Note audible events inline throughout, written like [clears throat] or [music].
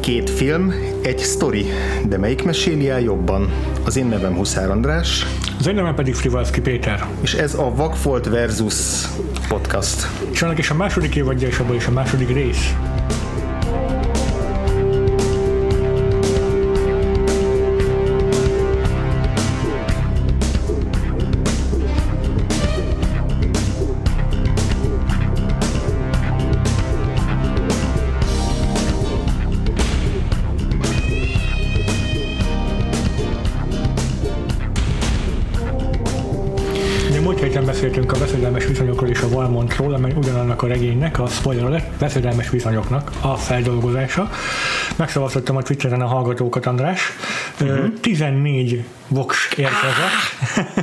Két film, egy sztori, de melyik meséli el jobban? Az én nevem Huszár András. Az én nevem pedig Frivalszki Péter. És ez a Vakfolt versus podcast. És annak is a második évadja, és abból is a második rész. Valmontról, amely ugyanannak a regénynek, a spoiler alert, veszedelmes viszonyoknak a feldolgozása. Megszavaztattam a Twitteren a hallgatókat, András. Uh-huh. 14 voks érkezett.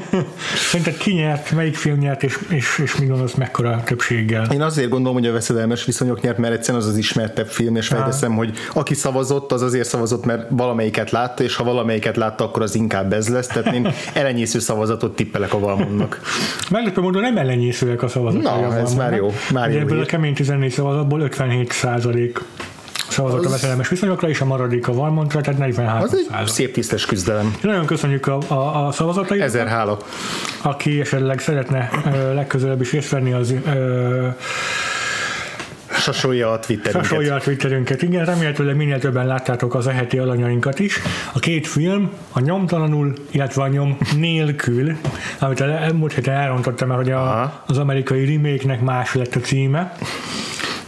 [laughs] Szerinted ki nyert, melyik film nyert, és, és, és mi gondolsz mekkora többséggel? Én azért gondolom, hogy a veszedelmes viszonyok nyert, mert egyszerűen az az ismertebb film, és felteszem, hogy aki szavazott, az azért szavazott, mert valamelyiket látta, és ha valamelyiket látta, akkor az inkább ez lesz. Tehát én [laughs] elenyésző szavazatot tippelek a Valmonnak. Meglepő módon nem ellenyészőek a szavazatok. Na, ez már jó. Már jó ebből a kemény 14 szavazatból 57 százalék szavazott az... a veszedelmes viszonyokra, és a maradék a Valmontra, tehát 43 Az egy szép tisztes küzdelem. Nagyon köszönjük a, a, a szavazatait. Ezer hála. Aki esetleg szeretne legközelebb is részt venni, az ö, Sasolja a Twitterünket. Sasolja a Twitterünket, igen, remélhetőleg minél többen láttátok az eheti alanyainkat is. A két film, a nyomtalanul, illetve a nyom nélkül, amit a múlt héten elrontottam már, hogy a, az amerikai remake-nek más lett a címe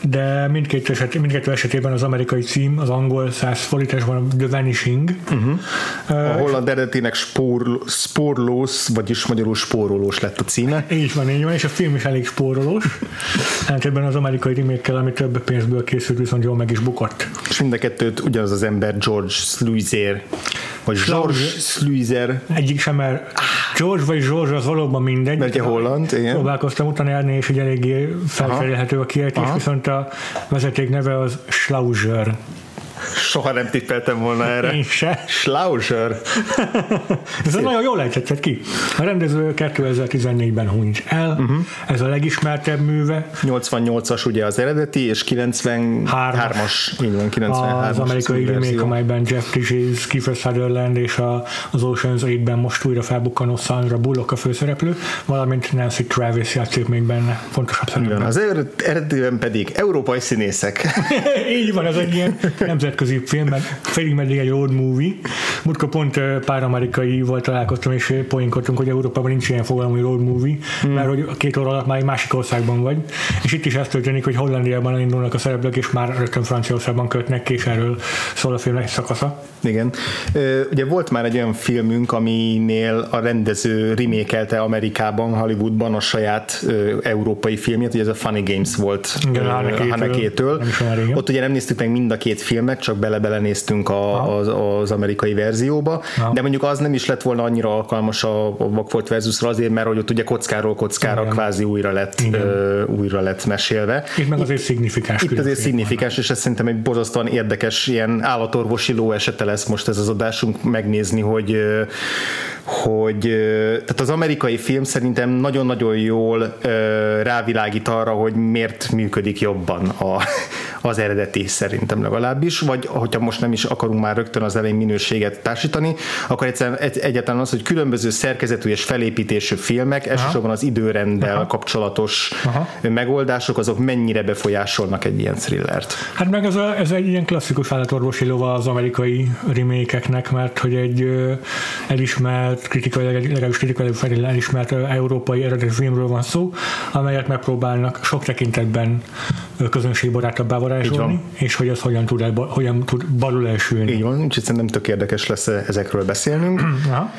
de mindkét, eset, mindkét esetében az amerikai cím, az angol 100 forintásban a The Vanishing. Uh-huh. Uh, a holland eredetének spór, spórlós, vagyis magyarul spórolós lett a címe. Így van, így van, és a film is elég spórolós. hát ebben az amerikai remake ami több pénzből készült, viszont jól meg is bukott. És mind a kettőt ugyanaz az ember George Sluizer vagy George Sluizer. Egyik sem, mert George vagy George az valóban mindegy. Mert ugye holland, igen. Próbálkoztam utána járni, és egy eléggé felfelelhető a kiejtés, viszont a vezeték neve az Schlauser. Soha nem tippeltem volna erre. Én se. Schlauser. Ez Szép. nagyon jól ejtetted ki. A rendező 2014-ben hunyt el. Uh-huh. Ez a legismertebb műve. 88-as ugye az eredeti, és 93-as. Így van, 93 Az amerikai remake, amelyben Jeff Bridges, Kiefer Sutherland és a, az Ocean's 8-ben most újra felbukkanó Sandra Bullock a főszereplő, valamint Nancy Travis játszik még benne. Fontosabb szerepben. Az eredetiben pedig európai színészek. [laughs] Így van, az egy ilyen [laughs] nemzetközi filmben, félig meddig egy road movie. Mutka pont pár amerikai volt találkoztam, és poénkodtunk, hogy Európában nincs ilyen fogalom, hogy road movie, hmm. mert hogy két óra alatt már egy másik országban vagy. És itt is ez történik, hogy Hollandiában indulnak a szereplők, és már rögtön Franciaországban kötnek és erről szól a film egy szakasza. Igen. Ugye volt már egy olyan filmünk, aminél a rendező remékelte Amerikában, Hollywoodban a saját európai filmjét, ugye ez a Funny Games volt Igen, Hanekétől. Ott ugye nem néztük meg mind a két filmet, csak bele-belenéztünk a, az, az amerikai verzióba, Aha. de mondjuk az nem is lett volna annyira alkalmas a Vagfolt versusra azért, mert hogy ott ugye kockáról kockára Igen. kvázi újra lett, ö, újra lett mesélve. Itt meg azért szignifikáns. Itt azért szignifikáns, és ez szerintem egy borzasztóan érdekes ilyen állatorvosi ló esete lesz most ez az adásunk megnézni, hogy hogy tehát az amerikai film szerintem nagyon-nagyon jól rávilágít arra, hogy miért működik jobban a, az eredeti szerintem legalábbis, vagy hogyha most nem is akarunk már rögtön az elején minőséget társítani, akkor egyszerűen egyáltalán az, hogy különböző szerkezetű és felépítésű filmek, Aha. elsősorban az időrenddel Aha. kapcsolatos Aha. megoldások, azok mennyire befolyásolnak egy ilyen thrillert. Hát meg ez, a, ez egy ilyen klasszikus állatorvosi lova az amerikai remékeknek, mert hogy egy elismert, kritikai, legalábbis kritikai felé elismert európai eredeti filmről van szó, amelyet megpróbálnak sok tekintetben közönségbarátabbá varázsolni, és hogy ez hogyan tud, el, hogyan tud balul elsülni. Így van, úgyhogy szerintem tök érdekes lesz ezekről beszélnünk. [clears throat] Aha.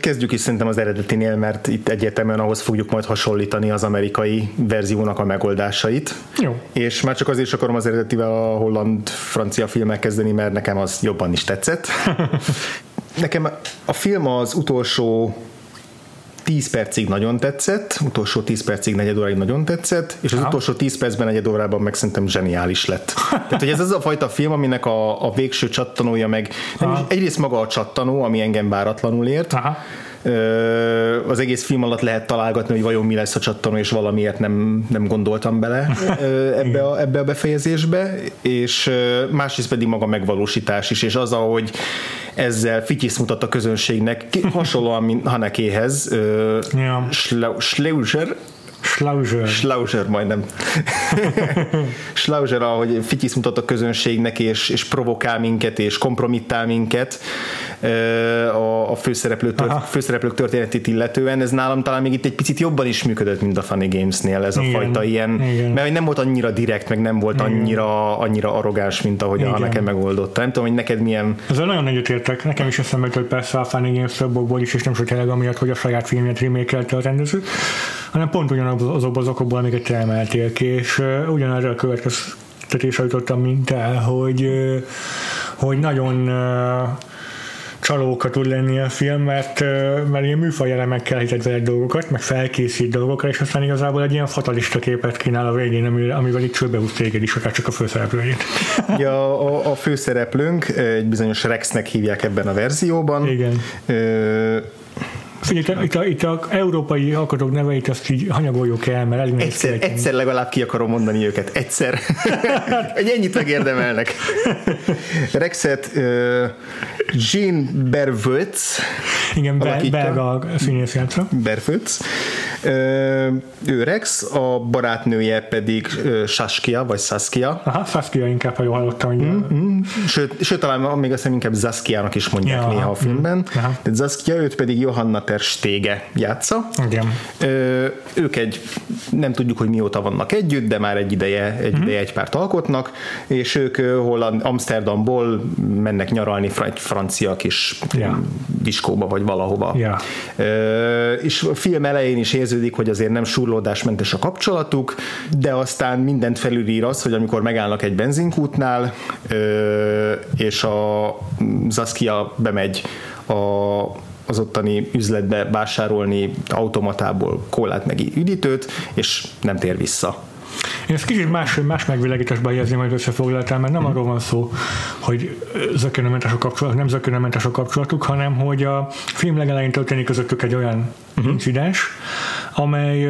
Kezdjük is szerintem az eredetinél, mert itt egyértelműen ahhoz fogjuk majd hasonlítani az amerikai verziónak a megoldásait. Jó. És már csak azért is akarom az eredetivel a holland-francia filmek kezdeni, mert nekem az jobban is tetszett. [laughs] nekem a film az utolsó 10 percig nagyon tetszett, utolsó 10 percig, negyed óráig nagyon tetszett, és az ja. utolsó 10 percben, negyed órában meg szerintem zseniális lett. [laughs] Tehát, hogy ez az a fajta film, aminek a, a végső csattanója meg, nem is, egyrészt maga a csattanó, ami engem váratlanul ért, Aha Az egész film alatt lehet találgatni, hogy vajon mi lesz a csattanó, és valamiért nem, nem gondoltam bele ebbe a, ebbe a befejezésbe, és másrészt pedig maga megvalósítás is, és az, ahogy ezzel fityiszt mutat a közönségnek, [laughs] hasonlóan, mint Hanekéhez, ja. Schleuser, Schlauser. Schlauser majdnem. [laughs] Schlauser, ahogy fityiszt mutat a közönségnek, és, és provokál minket, és kompromittál minket a, a főszereplő tört, főszereplők történetét illetően. Ez nálam talán még itt egy picit jobban is működött, mint a Funny Games-nél ez a Igen. fajta ilyen, Igen. mert nem volt annyira direkt, meg nem volt annyira, annyira arrogáns, mint ahogy Igen. a nekem megoldotta. Nem tudom, hogy neked milyen... Ezzel nagyon nagyot értek. Nekem is eszembe jutott persze a Funny Games is, és nem tényleg amiatt, hogy a saját filmjét remékelte a rendező, hanem pont ugyanazokból az okokból, amiket te emeltél ki, és ugyanerre a következtetésre jutottam, mint el, hogy, hogy nagyon csalóka tud lenni a film, mert, mert ilyen műfaj elemekkel hitet vele dolgokat, meg felkészít dolgokra, és aztán igazából egy ilyen fatalista képet kínál a végén, amivel itt csőbe téged is, akár csak a főszereplőjét. Ja, a, a főszereplőnk egy bizonyos Rexnek hívják ebben a verzióban. Igen. Ö, Figyelj, itt, a, itt a európai alkotók neveit azt így hanyagoljuk el, mert elég egyszer, egyszer legalább ki akarom mondani őket. Egyszer. [laughs] Egy ennyit megérdemelnek. Rexet uh, Jean Bervötz Igen, belga színész játsza. Bervötz. Ő Rex, a barátnője pedig Saskia, vagy Saskia. Aha, Saskia inkább, ha jól hallottam. Mm-hmm. Sőt, sőt, talán még azt inkább Zaskiának is mondják ja, néha a filmben. Aha. De Zaskia, őt pedig Johanna Ter Stége játsza. Igen. Ö, ők egy, nem tudjuk, hogy mióta vannak együtt, de már egy ideje egy, uh-huh. ideje egy párt alkotnak, és ők Holland, Amsterdamból mennek nyaralni egy francia kis yeah. diskóba, vagy valahova. Yeah. Ö, és a film elején is érződik, hogy azért nem surlódásmentes a kapcsolatuk, de aztán mindent felülír az, hogy amikor megállnak egy benzinkútnál, ö, és a Zaskia bemegy a az ottani üzletbe vásárolni automatából kólát meg üdítőt, és nem tér vissza. Én ezt kicsit más, más megvilágításban jelzni majd összefoglaltál, mert nem mm. arról van szó, hogy zökkenőmentes a kapcsolat, nem zökkenőmentes a kapcsolatuk, hanem hogy a film legelején történik közöttük egy olyan uh-huh. incidens, amely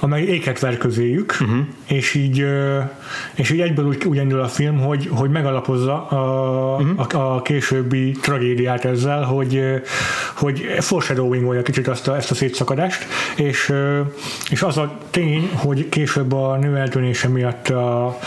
amely éket ver közéjük, uh-huh. és így és így egyből úgy, úgy indul a film, hogy, hogy megalapozza a, uh-huh. a, a későbbi tragédiát ezzel, hogy, hogy foreshadowingolja kicsit azt a, ezt a szétszakadást, és, és az a tény, hogy később a nő eltűnése miatt a,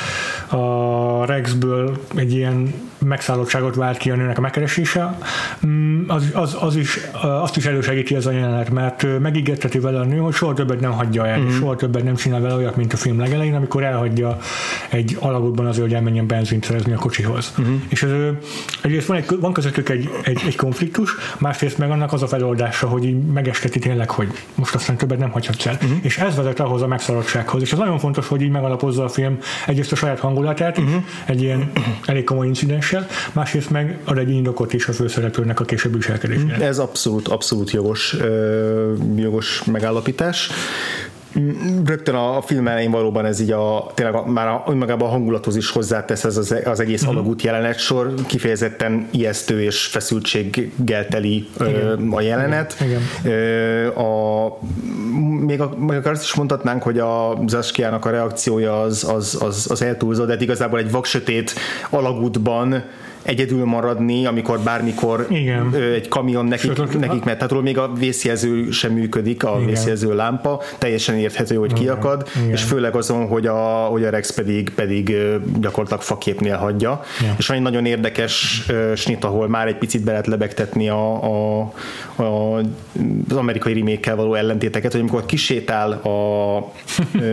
a Rexből egy ilyen megszállottságot vált ki a nőnek a megkeresése, mm, az, az, az is, azt is elősegíti ez a jelenet, mert megígérteti vele a nő, hogy soha többet nem hagyja el, mm-hmm. soha többet nem csinál vele olyat, mint a film legelején, amikor elhagyja egy alagútban azért, hogy elmenjen benzint szerezni a kocsihoz. Mm-hmm. És ez, egyrészt van, egy, van közöttük egy, egy, egy konfliktus, másrészt meg annak az a feloldása, hogy így megesketi tényleg, hogy most aztán többet nem hagyhatsz el. Mm-hmm. És ez vezet ahhoz a megszállottsághoz. És ez nagyon fontos, hogy így megalapozza a film egyrészt a saját hangulatát, mm-hmm. egy ilyen elég komoly incidens viselkedéssel, másrészt meg ad egy indokot is a főszereplőnek a későbbi viselkedésére. Ez abszolút, abszolút jogos, jogos megállapítás rögtön a, a film elején valóban ez így a, tényleg a, már a, önmagában a hangulathoz is hozzátesz ez az, az egész mm-hmm. alagút jelenet sor, kifejezetten ijesztő és feszültséggel teli a jelenet. Igen. Igen. A, még, a, még azt is mondhatnánk, hogy a Zaskiának a reakciója az, az, az, az eltúlzott, de igazából egy vaksötét alagútban egyedül maradni, amikor bármikor Igen. egy kamion nekik, Sőt, nekik mert tehát még a vészjelző sem működik, a Igen. vészjelző lámpa, teljesen érthető, hogy kiakad, Igen. és főleg azon, hogy a, hogy a Rex pedig, pedig gyakorlatilag faképnél hagyja. Igen. És van egy nagyon érdekes snit, ahol már egy picit be lehet lebegtetni a, a, a, az amerikai remékkel való ellentéteket, hogy amikor kisétál a,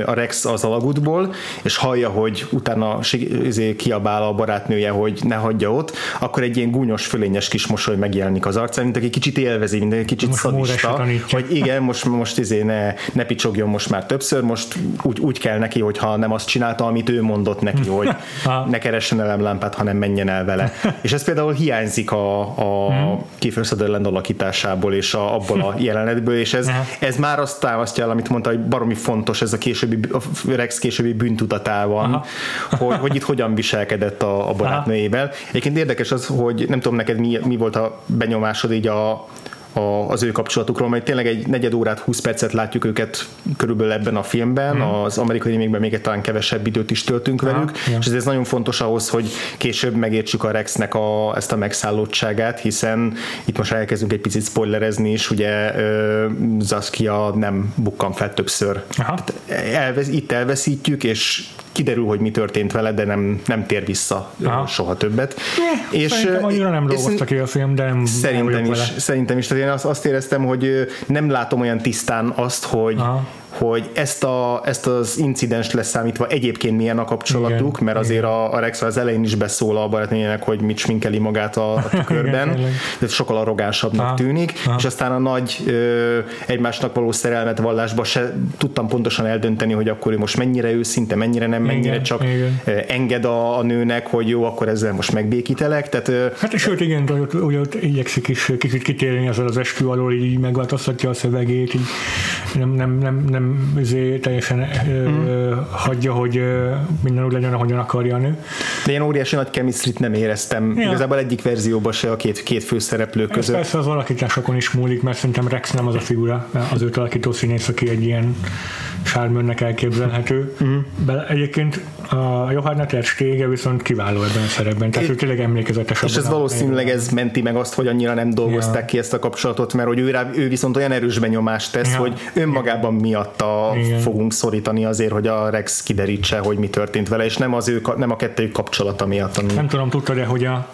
a Rex az alagútból, és hallja, hogy utána izé kiabál a barátnője, hogy ne hagyja ott, akkor egy ilyen gúnyos, fölényes kis mosoly megjelenik az arcán, mint aki kicsit élvezi, mint egy kicsit most szadista, hogy igen, most, most izé ne, ne picsogjon most már többször, most úgy, úgy kell neki, hogy ha nem azt csinálta, amit ő mondott neki, hogy [laughs] ne keressen elemlámpát, hanem menjen el vele. [laughs] És ez például hiányzik a, a. Kiefer Sutherland alakításából és a, abból a [laughs] jelenetből, és ez, ez már azt támasztja el, amit mondta, hogy baromi fontos ez a későbbi, a Rex későbbi bűntudatában, hogy, hogy itt hogyan viselkedett a, a barátnőjével. Egyébként érdekes az, hogy nem tudom neked mi, mi volt a benyomásod így a, a, az ő kapcsolatukról, majd tényleg egy negyed órát, 20 percet látjuk őket körülbelül ebben a filmben, mm. az amerikai remake még talán kevesebb időt is töltünk velük, ja. és ez nagyon fontos ahhoz, hogy később megértsük a Rexnek a, ezt a megszállottságát, hiszen itt most elkezdünk egy picit spoilerezni is, ugye Zaskia nem bukkan fel többször. Aha. Elvesz, itt elveszítjük, és kiderül, hogy mi történt vele, de nem, nem tér vissza Aha. soha többet. Ne, és szerintem annyira nem dolgoztak ki a film, de nem szerintem is, vele. szerintem is. Tehát én azt, azt éreztem, hogy nem látom olyan tisztán azt, hogy, Aha hogy ezt, a, ezt az incidens leszámítva egyébként milyen a kapcsolatuk, igen, mert azért a, a Rex az elején is beszól a barátnőjének, hogy mit sminkeli magát a, a [laughs] tükörben, de sokkal arrogánsabbnak ha, tűnik, ha. és aztán a nagy ö, egymásnak való szerelmet vallásba se tudtam pontosan eldönteni, hogy akkor ő most mennyire őszinte, mennyire nem, mennyire igen, csak igen. enged a, a nőnek, hogy jó, akkor ezzel most megbékítelek. Tehát, ö, hát és sőt, igen, hogy ott, ott igyekszik is kicsit kitérni az az eskü alól, így megváltoztatja a szövegét, így nem, nem, nem, nem izé, teljesen mm. ö, hagyja, hogy minden úgy legyen, ahogyan akarja a nő. De ilyen óriási nagy chemistry nem éreztem ja. igazából egyik verzióban se a két, két főszereplő között. Ez persze az alakításokon is múlik, mert szerintem Rex nem az a figura, az őt alakító színész, aki egy ilyen sármönnek elképzelhető. Mm. De egyébként a Johanna Ter viszont kiváló ebben a szerepben, tehát ő tényleg emlékezetes. És ez valószínűleg ez menti meg azt, hogy annyira nem dolgozták ja. ki ezt a kapcsolatot, mert hogy ő, rá, ő viszont olyan erős benyomást tesz, ja. hogy önmagában miatta Igen. fogunk szorítani azért, hogy a Rex kiderítse, hogy mi történt vele, és nem az ő, nem a kettőjük kapcsolata miatt. Ami... Nem tudom, tudtad-e, hogy a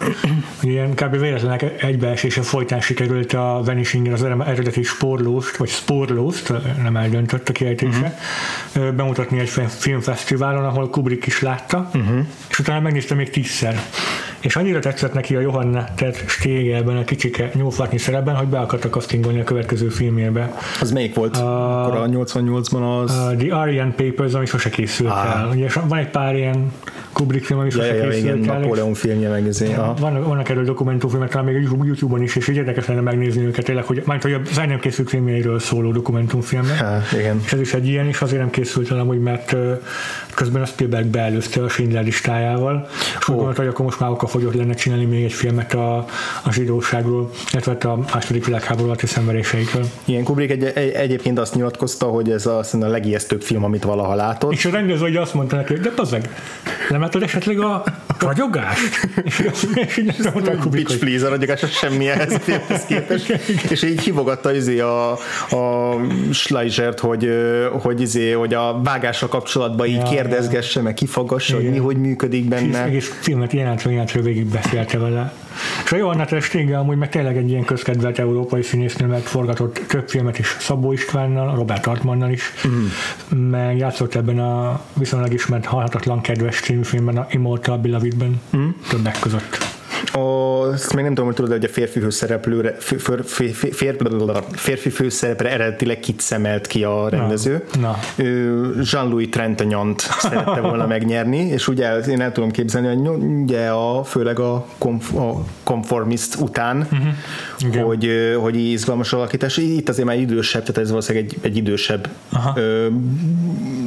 hogy ilyen kb. véletlenek egybeesése folytán sikerült a Vanishing az eredeti sporlóst, vagy sporlóst, nem eldöntött a kiejtése, uh-huh. Bemutatni egy filmfesztiválon, ahol Kubrick is látta, uh-huh. És utána megnéztem még tízszer és annyira tetszett neki a Johanna Ted Stegelben a kicsike nyúlfatni szerepben, hogy be akartak castingolni a következő filmjébe. Az melyik volt? A, Akkor a 88-ban az... A The Aryan Papers, ami sose készült ah. el. Ugye van egy pár ilyen Kubrick film, ami sose ja, ja, készült igen, el. Napóleon filmje meg ezért. Van, vannak erről dokumentumfilmek, talán még YouTube-on is, és így érdekes lenne megnézni őket tényleg, hogy, majd, hogy a nem készült filmjeiről szóló dokumentumfilmek. Ha, igen. És ez is egy ilyen, és azért nem készült el amúgy, mert közben a Spielberg beelőzte a Schindler listájával, és úgy gondolta, hogy akkor most már okafogyott lenne csinálni még egy filmet a, a zsidóságról, illetve hát a második világháború alatti szenvedéseikről. Ilyen Kubrick egy, egy, egyébként azt nyilatkozta, hogy ez a, a legijesztőbb film, amit valaha látott. És a rendező hogy azt mondta neki, de bazeg, nem látod esetleg a ragyogást? és így mondta Bitch please, a ragyogás az semmi ehhez a filmhez képest. és így hívogatta izé a, a Schleisert, hogy, hogy, izé, hogy a vágással kapcsolatban így ja, kérdezgesse, meg kifagassa, hogy mi hogy működik benne. És, és filmet jelentve, jelentve végig beszélte vele. És a Johanna Testége amúgy meg tényleg egy ilyen közkedvelt európai színésznő, mert forgatott több filmet is Szabó Istvánnal, Robert Hartmannnal is, mm. meg játszott ebben a viszonylag ismert Halhatatlan Kedves című filmben, a Immortal Belovedben, mm. többek között. A, ezt még nem tudom, hogy tudod, hogy a férfi főszereplőre, fér, fér, fér, férfi főszerepre eredetileg kit szemelt ki a rendező. Na, na. Jean-Louis Trentanyant szerette volna [laughs] megnyerni, és ugye én el tudom képzelni, hogy ugye a, főleg a, konf, a konformist után, uh-huh. hogy, hogy izgalmas alakítás. Itt azért már idősebb, tehát ez valószínűleg egy, egy idősebb ö,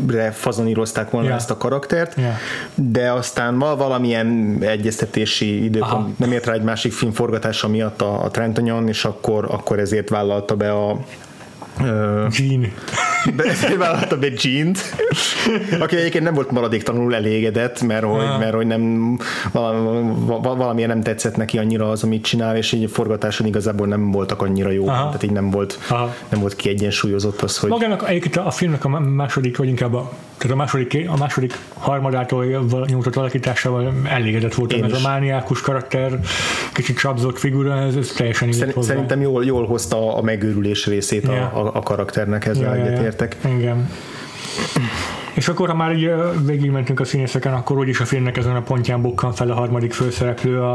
re fazonírozták volna yeah. ezt a karaktert, yeah. de aztán valamilyen egyeztetési időpont. Nem ért rá egy másik film forgatása miatt a, a Trentonyon, és akkor, akkor ezért vállalta be a Gene. Ezért vállalta be [laughs] Gene-t, aki egyébként nem volt maradéktalanul elégedett, mert hogy, ah. mert hogy nem, valamilyen nem tetszett neki annyira az, amit csinál, és így a forgatáson igazából nem voltak annyira jó, Aha. tehát így nem volt, Aha. nem volt kiegyensúlyozott az, hogy... Magának egyébként a filmnek a második, vagy inkább a tehát a második, a második harmadától nyújtott alakításával elégedett voltam. Ez a mániákus karakter, kicsit csapzott figura, ez, ez teljesen Szerintem jól, jól hozta a megőrülés részét yeah. a, a, karakternek, ezzel yeah, egyetértek. Yeah. Igen. És akkor, ha már így végigmentünk a színészeken, akkor úgyis a filmnek ezen a pontján bukkan fel a harmadik főszereplő, a,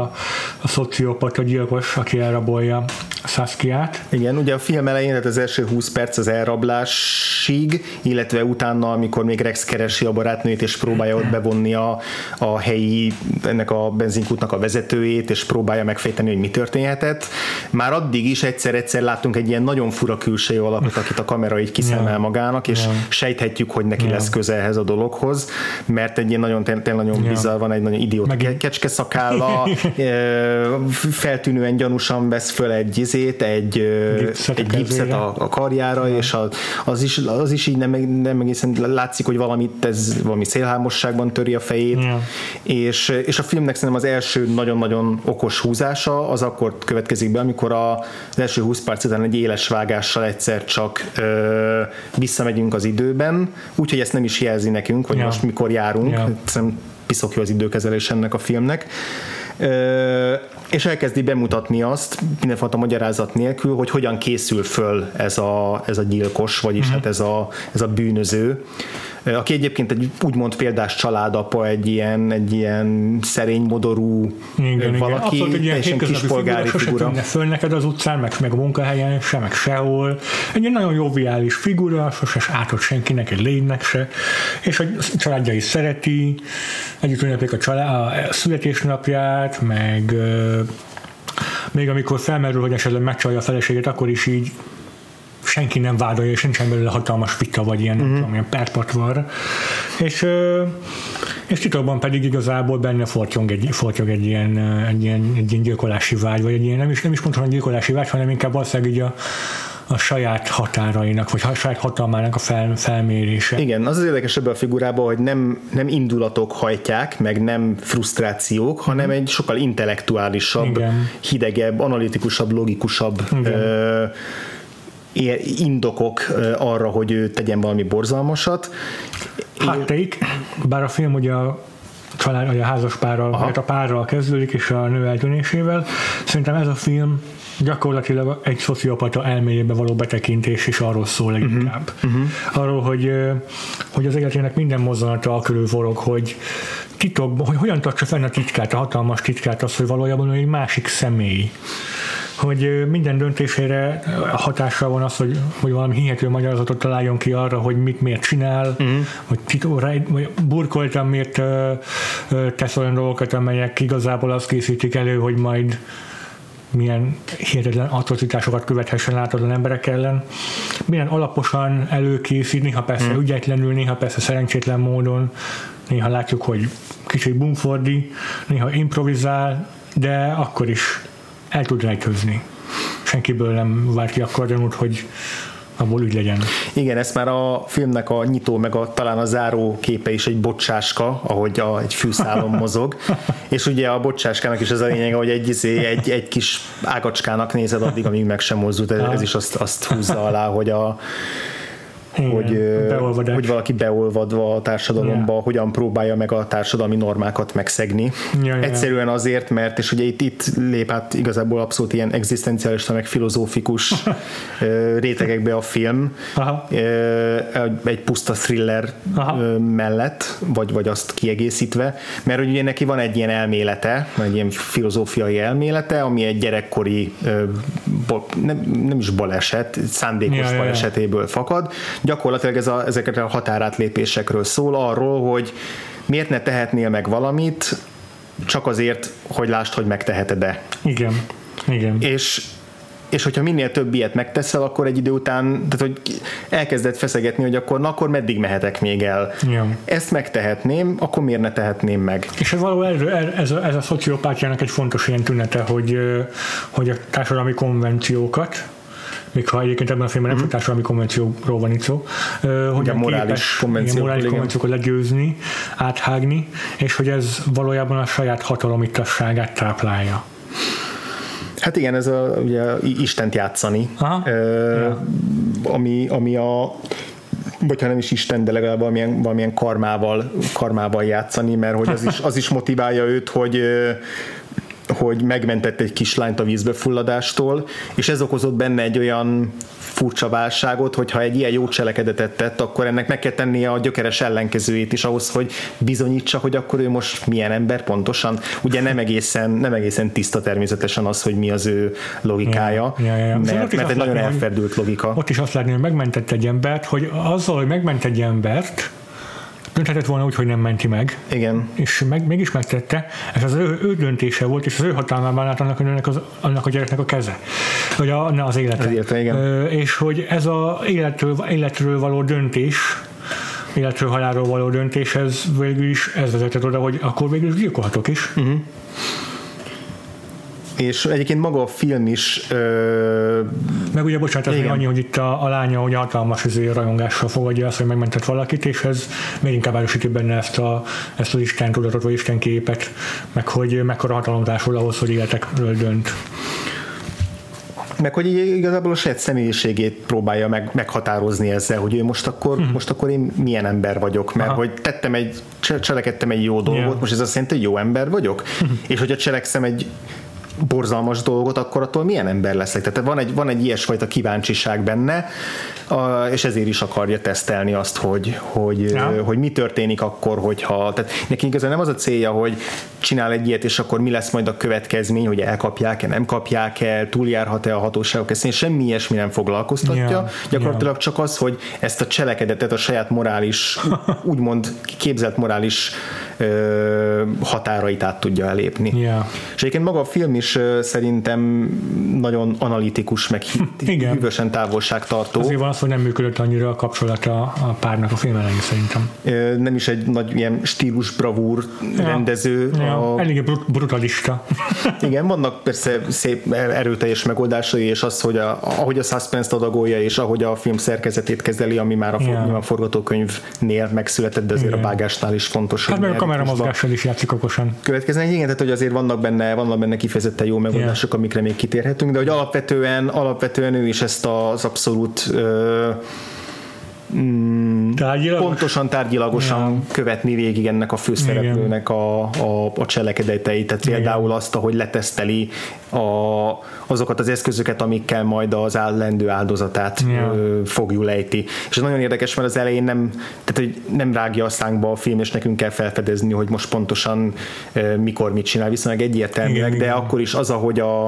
a szociopata gyilkos, aki elrabolja Saskiát. Igen, ugye a film elején, tehát az első 20 perc az elrablásig, illetve utána, amikor még Rex keresi a barátnőjét, és próbálja ott bevonni a, a helyi, ennek a benzinkútnak a vezetőjét, és próbálja megfejteni, hogy mi történhetett. Már addig is egyszer-egyszer láttunk egy ilyen nagyon fura külső alakot, akit a kamera így kiszemel magának, és yeah. sejthetjük, hogy neki yeah. lesz köze ehhez a dologhoz, mert egy ilyen nagyon, tényleg nagyon ja. bizarr van, egy nagyon idiót Megint. kecske szakálla, [laughs] feltűnően gyanúsan vesz föl egy izét, egy gipszet, egy gipszet a, a karjára, ja. és a, az, is, az is így nem, nem egészen látszik, hogy valamit ez valami szélhámosságban töri a fejét, ja. és, és a filmnek szerintem az első nagyon-nagyon okos húzása az akkor következik be, amikor a, az első 20 perc után egy éles vágással egyszer csak ö, visszamegyünk az időben, úgyhogy ezt nem is jelzi nekünk, hogy ja. most mikor járunk, ja. szerintem piszok jó az időkezelés ennek a filmnek. Ö, és elkezdi bemutatni azt mindenfajta magyarázat nélkül, hogy hogyan készül föl ez a, ez a gyilkos, vagyis mm-hmm. hát ez a, ez a bűnöző aki egyébként egy úgymond példás családapa, egy ilyen, egy ilyen szerény modorú igen, valaki, igen. egy ilyen kispolgári figura. figura. Sose föl neked az utcán, meg, meg a munkahelyen se, meg sehol. Egy ilyen nagyon joviális figura, sose átott senkinek, egy lénynek se, és a családja is szereti, együtt ünneplik a, család, a születésnapját, meg még amikor felmerül, hogy esetleg megcsalja a feleségét, akkor is így senki nem vádolja, és nincsen belőle hatalmas vita, vagy ilyen, uh-huh. tudom, ilyen perpatvar. És, és titokban pedig igazából benne fortyog egy, fortyog egy, ilyen, egy, ilyen, egy ilyen gyilkolási vágy, vagy egy ilyen, nem is, nem is mondhatom gyilkolási vágy, hanem inkább valószínűleg így a, a saját határainak, vagy a saját hatalmának a fel, felmérése. Igen, az az érdekes ebben a figurában, hogy nem, nem indulatok hajtják, meg nem frusztrációk, hanem egy sokkal intellektuálisabb, Igen. hidegebb, analitikusabb, logikusabb Igen. Ö, indokok arra, hogy ő tegyen valami borzalmasat. Hátteik, bár a film ugye a család, vagy a házas párral, vagy a párral kezdődik, és a nő eltűnésével. Szerintem ez a film gyakorlatilag egy szociopata elméjébe való betekintés is arról szól leginkább. Uh-huh. Uh-huh. Arról, hogy, hogy az életének minden mozzanata a körül forog, hogy titok, hogy hogyan tartsa fenn a titkát, a hatalmas titkát, az, hogy valójában egy másik személy hogy minden döntésére hatással van az, hogy, hogy valami hihető magyarázatot találjon ki arra, hogy mit miért csinál, uh-huh. hogy, vagy burkoltan miért tesz olyan dolgokat, amelyek igazából azt készítik elő, hogy majd milyen hihetetlen atrocitásokat követhessen átadon emberek ellen. Milyen alaposan előkészít, néha persze hmm. ügyetlenül, néha persze szerencsétlen módon, néha látjuk, hogy kicsit bumfordi, néha improvizál, de akkor is el tud rejtőzni. Senkiből nem várt ki akkor gyanút, hogy abból úgy legyen. Igen, ezt már a filmnek a nyitó, meg a, talán a záró képe is egy bocsáska, ahogy a, egy fűszálon [laughs] mozog, és ugye a bocsáskának is ez a lényeg, hogy egy, izé, egy, egy kis ágacskának nézed addig, amíg meg sem mozdult, ez, ez is azt, azt húzza alá, hogy a igen, hogy, hogy valaki beolvadva a társadalomba, yeah. hogyan próbálja meg a társadalmi normákat megszegni. Yeah, Egyszerűen azért, mert, és ugye itt, itt lép át igazából abszolút ilyen egzisztenciális, meg filozófikus [laughs] rétegekbe a film, Aha. egy puszta thriller Aha. mellett, vagy, vagy azt kiegészítve, mert ugye neki van egy ilyen elmélete, egy ilyen filozófiai elmélete, ami egy gyerekkori nem, nem is baleset, szándékos ja, balesetéből fakad, gyakorlatilag ez a, ezeket a határátlépésekről szól, arról, hogy miért ne tehetnél meg valamit, csak azért, hogy lásd, hogy megteheted-e. Igen. Igen. És és hogyha minél több ilyet megteszel, akkor egy idő után, tehát hogy elkezded feszegetni, hogy akkor, na, akkor meddig mehetek még el. Ja. Ezt megtehetném, akkor miért ne tehetném meg? És ez való ez, ez, a, ez a szociopátiának egy fontos ilyen tünete, hogy, hogy a társadalmi konvenciókat, még ha egyébként ebben a filmben nem mm-hmm. társadalmi konvencióról van itt szó, hogy a morális, konvenciók, morális konvenciókat legyőzni, áthágni, és hogy ez valójában a saját hatalomittasságát táplálja. Hát igen, ez a, ugye Istent játszani, Aha. Ö, ja. ami, ami a vagy ha nem is Isten, de legalább valamilyen, valamilyen karmával, karmával játszani, mert hogy az is, az is motiválja őt, hogy hogy megmentett egy kislányt a vízbe fulladástól, és ez okozott benne egy olyan furcsa válságot, hogy ha egy ilyen jó cselekedetet tett, akkor ennek meg kell tennie a gyökeres ellenkezőjét is ahhoz, hogy bizonyítsa, hogy akkor ő most milyen ember pontosan. Ugye nem egészen, nem egészen tiszta természetesen az, hogy mi az ő logikája, ja, ja, ja. mert, mert egy nagyon elferdült logika. Ott is azt látni, hogy megmentett egy embert, hogy azzal, hogy megment egy embert, dönthetett volna úgy, hogy nem menti meg. Igen. És meg, mégis megtette. Ez az ő, ő döntése volt, és az ő hatalmában állt annak, annak, az, annak a gyereknek a keze. Vagy a, ne, az élete. Az élete igen. Ö, és hogy ez az életről, életről való döntés, életről halálról való döntéshez végül is ez vezetett oda, hogy akkor végül is gyilkolhatok is. Uh-huh és egyébként maga a film is... Ö... Meg ugye, bocsánat, még annyi, hogy itt a, a lánya ugye hatalmas izé, rajongással fogadja azt, hogy megmentett valakit, és ez még inkább erősíti benne ezt, a, ezt az Isten tudatot, vagy Isten képet, meg hogy mekkora hatalom társul ahhoz, hogy életekről dönt meg hogy igazából a saját személyiségét próbálja meg, meghatározni ezzel, hogy ő most akkor, uh-huh. most akkor én milyen ember vagyok, mert Aha. hogy tettem egy, cselekedtem egy jó dolgot, yeah. most ez azt jelenti, hogy jó ember vagyok, uh-huh. és hogyha cselekszem egy borzalmas dolgot, akkor attól milyen ember leszek? Tehát van egy, van egy ilyesfajta kíváncsiság benne, és ezért is akarja tesztelni azt, hogy, hogy, ja. hogy mi történik akkor, hogyha, tehát neki igazán nem az a célja, hogy csinál egy ilyet, és akkor mi lesz majd a következmény, hogy elkapják-e, nem kapják-e, túljárhat-e a hatóságok, ezt semmi ilyesmi nem foglalkoztatja, ja. gyakorlatilag ja. csak az, hogy ezt a cselekedetet a saját morális, [laughs] úgymond képzelt morális ö, határait át tudja elépni. Yeah. És egyébként maga a film is ö, szerintem nagyon analitikus, meg [laughs] hűvösen távolságtartó. Azért van az, hogy nem működött annyira a kapcsolata a párnak a film elején szerintem. Nem is egy nagy ilyen stílus bravúr ja. rendező. Ja. A... Elég brutalista. [laughs] Igen, vannak persze szép erőteljes megoldásai, és az, hogy a, ahogy a suspense adagolja, és ahogy a film szerkezetét kezeli, ami már a, yeah. a forgatókönyvnél megszületett, de azért Igen. a vágásnál is fontos. Hát hogy kameramozgással is játszik okosan. Következnek, igen, tehát hogy azért vannak benne, vannak benne kifejezetten jó megoldások, yeah. amikre még kitérhetünk, de hogy alapvetően, alapvetően ő is ezt az abszolút uh, mm, Tárgyilagos? pontosan tárgyilagosan ja. követni végig ennek a főszereplőnek a, a, a cselekedeteit, tehát például azt, hogy leteszteli a, azokat az eszközöket, amikkel majd az állendő áldozatát ja. ö, fogjuk lejti. És ez nagyon érdekes, mert az elején nem, tehát, hogy nem rágja a szánkba a film, és nekünk kell felfedezni, hogy most pontosan mikor mit csinál, viszonylag egyértelműek, de Igen. akkor is az, ahogy a,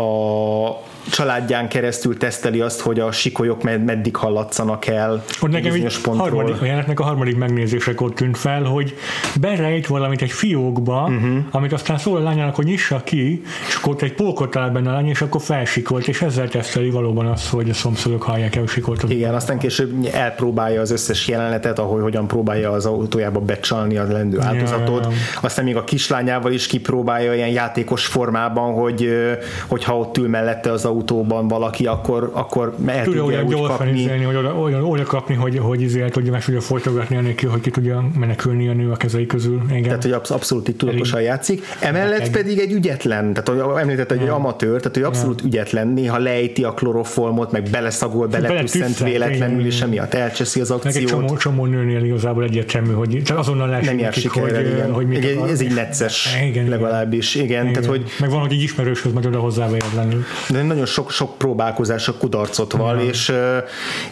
a családján keresztül teszteli azt, hogy a sikolyok med- meddig hallatszanak el. Ott nekem egy harmadik, a a harmadik megnézésekor tűnt fel, hogy berejt valamit egy fiókba, uh-huh. amit aztán szól a lányának, hogy nyissa ki, és akkor ott egy pókot talál benne a lány, és akkor felsikolt, és ezzel teszteli valóban azt, hogy a szomszédok hallják el a sikoltot. Igen, aztán később elpróbálja az összes jelenetet, ahogy hogyan próbálja az autójába becsalni a lendő áldozatot. Ja, ja. Aztán még a kislányával is kipróbálja ilyen játékos formában, hogy, hogy ha ott ül mellette az autó autóban valaki, akkor, akkor el tudja, tudja úgy kapni. Izélni, hogy oda, oda, oda, kapni, hogy, hogy izélt, tudja meg tudja folytogatni anélkül, hogy ki tudja menekülni a nő a kezei közül. Igen. Tehát, hogy abszolút itt tudatosan játszik. Emellett pedig egy ügyetlen, tehát hogy említett, hogy egy amatőr, tehát hogy abszolút ja. ügyetlen, néha lejti a kloroformot, meg beleszagol, beletűszent véletlenül, és emiatt elcseszi az akciót. Meg egy csomó, csomó nőnél igazából egyértelmű, hogy csak azonnal lehet Nem jár sikerrel, igen. Hogy mit egy, ez így necces, igen, legalábbis. Igen, igen. Tehát, hogy... Meg van, hogy egy ismerőshöz megy oda hozzá véletlenül. De nagyon sok, sok próbálkozás a kudarcot val, és,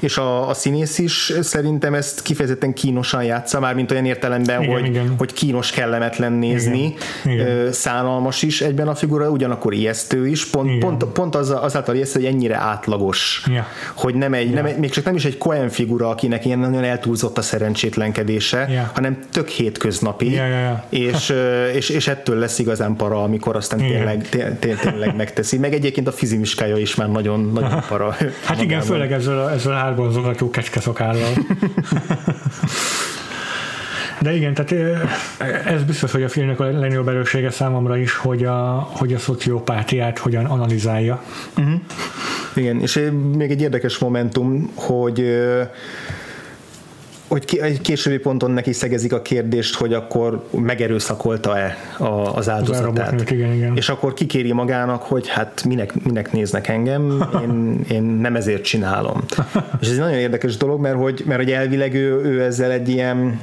és a, a színész is szerintem ezt kifejezetten kínosan játsza, már mint olyan értelemben, igen, hogy, igen. hogy kínos, kellemetlen nézni, igen. Igen. szánalmas is egyben a figura, ugyanakkor ijesztő is, pont, pont, pont az, azáltal ijesztő, hogy ennyire átlagos, ja. hogy nem egy, ja. nem egy, még csak nem is egy Cohen figura, akinek ilyen nagyon eltúlzott a szerencsétlenkedése, ja. hanem tök hétköznapi, ja, ja, ja. És, és, és ettől lesz igazán para, amikor aztán tényleg, tényleg, tényleg megteszi. Meg egyébként a fizimiskája is már nagyon, nagyon [laughs] para. Hát magában. igen, főleg ezzel a, ezzel a hárbanzogató szokállal. [laughs] De igen, tehát ez biztos, hogy a filmnek a legnagyobb erőssége számomra is, hogy a, hogy a szociopátiát hogyan analizálja. Uh-huh. Igen, és még egy érdekes momentum, hogy hogy egy későbbi ponton neki szegezik a kérdést, hogy akkor megerőszakolta-e az áldozatát. Az igen, igen. És akkor kikéri magának, hogy hát minek, minek néznek engem, én, én nem ezért csinálom. [laughs] És ez egy nagyon érdekes dolog, mert hogy, mert hogy elvileg ő, ő ezzel egy ilyen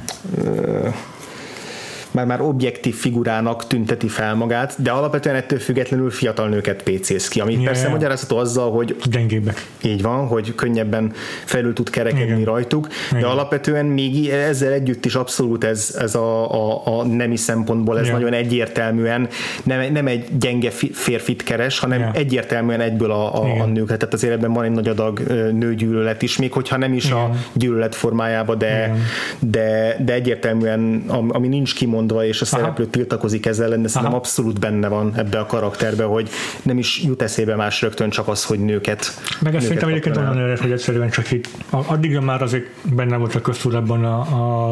már már objektív figurának tünteti fel magát, de alapvetően ettől függetlenül fiatal nőket pécész ki, ami yeah. persze magyarázható azzal, hogy gyengébbek. Így van, hogy könnyebben felül tud kerekedni Igen. rajtuk, de Igen. alapvetően még ezzel együtt is abszolút ez, ez a, a, a nemi szempontból ez yeah. nagyon egyértelműen nem, nem egy gyenge férfit keres, hanem yeah. egyértelműen egyből a, a, a nők. Tehát azért ebben van egy nagy adag nőgyűlölet is, még hogyha nem is Igen. a gyűlölet formájába, de, de, de egyértelműen, ami nincs kimondva, kimondva, és a szereplő Aha. tiltakozik ezzel ellen, de szerintem abszolút benne van ebbe a karakterbe, hogy nem is jut eszébe más rögtön csak az, hogy nőket. Meg ezt szerintem egyébként olyan ered, hogy egyszerűen csak itt, addigra már azért benne volt a köztudatban a,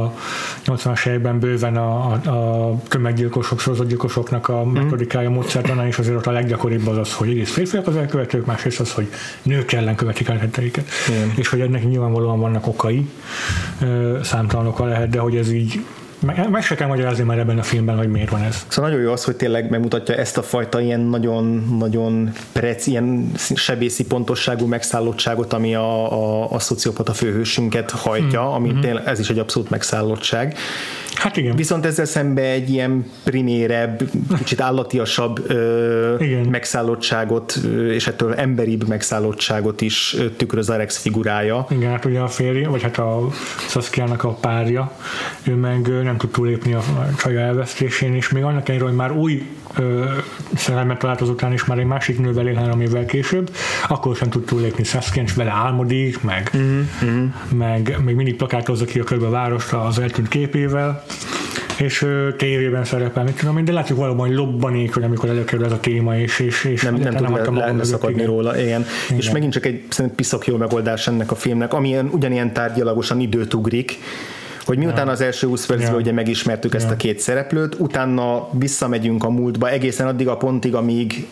a 80-as években bőven a, a, a tömeggyilkosok, sorozatgyilkosoknak a mm. metodikája, módszertana, és azért ott a leggyakoribb az az, hogy egész férfiak az elkövetők, másrészt az, hogy nők ellen követik el tetteiket. És hogy ennek nyilvánvalóan vannak okai, számtalanok lehet, de hogy ez így meg, meg se kell magyarázni már ebben a filmben, hogy miért van ez. Szóval nagyon jó az, hogy tényleg megmutatja ezt a fajta ilyen nagyon, nagyon prec, ilyen sebészi pontosságú megszállottságot, ami a, a, a szociopata főhősünket hajtja, mm. ami mm-hmm. tényleg, ez is egy abszolút megszállottság. Hát igen. Viszont ezzel szemben egy ilyen primérebb, kicsit állatiasabb ö, megszállottságot, és ettől emberibb megszállottságot is tükröz Rex figurája. Igen, hát ugye a férje, vagy hát a Saskia-nak a párja, ő meg nem tud túlépni a csaja elvesztésén, és még annak ellenére, hogy már új szerelmet talált azután is már egy másik nővel él három évvel később, akkor sem tud túlépni Saskia, és vele álmodik, meg, uh-huh. meg még mindig plakátozza ki a körbe a várost az eltűnt képével, és tévében szerepel, mit tudom én, de látjuk valóban, hogy lobbanék, hogy amikor előkerül ez a téma, és, és, és nem, nem, nem tud le, leszakadni róla, igen. igen. És megint csak egy szerintem piszok jó megoldás ennek a filmnek, ami ugyanilyen tárgyalagosan időt ugrik, hogy miután az első 20 percben ugye megismertük ezt a két szereplőt, utána visszamegyünk a múltba egészen addig a pontig, amíg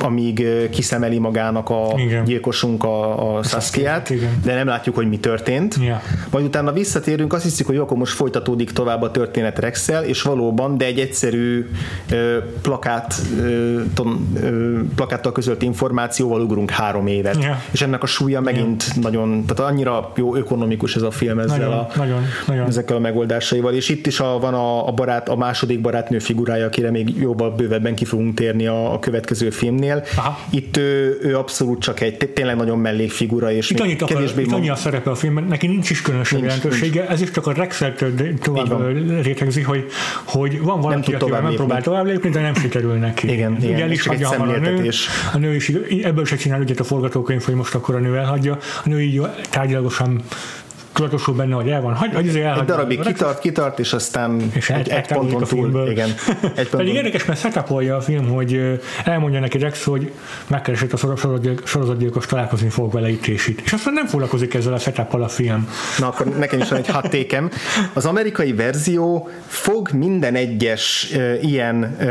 amíg kiszemeli magának a igen. gyilkosunk a, a Saskia-t, de nem látjuk, hogy mi történt. Ja. Majd utána visszatérünk, azt hiszük, hogy jó, akkor most folytatódik tovább a történet rex és valóban, de egy egyszerű ö, plakát, ö, ton, ö, plakáttal közölt információval ugrunk három évet. Ja. És ennek a súlya megint ja. nagyon, tehát annyira jó ökonomikus ez a film ezzel nagyon, a, nagyon, nagyon. ezekkel a megoldásaival. És itt is a, van a, a barát, a második barátnő figurája, akire még jobban bővebben ki fogunk térni a, a következő film filmnél. Aha. Itt ő, ő abszolút csak egy tényleg nagyon mellékfigura, és itt annyit akar, itt annyi a szerepe a filmben, neki nincs is különösebb jelentősége, ez is csak a Rexert tovább rétegzi, hogy, hogy van valaki, aki nem próbál tovább lépni, de nem sikerül neki. Igen, igen, igen is hagyja a nő, a nő is ebből se csinál ügyet a forgatókönyv, hogy most akkor a nő elhagyja, a nő így tárgyalagosan tudatosul benne, hogy el van. Hagy, hagy azért egy darabig kitart, kitart, és aztán és egy, egy ponton túl. Igen, [laughs] egy ponton. Pedig érdekes, mert setupolja a film, hogy elmondja neki Rex, hogy megkeresett a sorozatgyilkos, találkozni fog vele itt és itt. És aztán nem foglalkozik ezzel a setup a film. Na akkor nekem is van egy hattékem. Az amerikai verzió fog minden egyes uh, ilyen uh,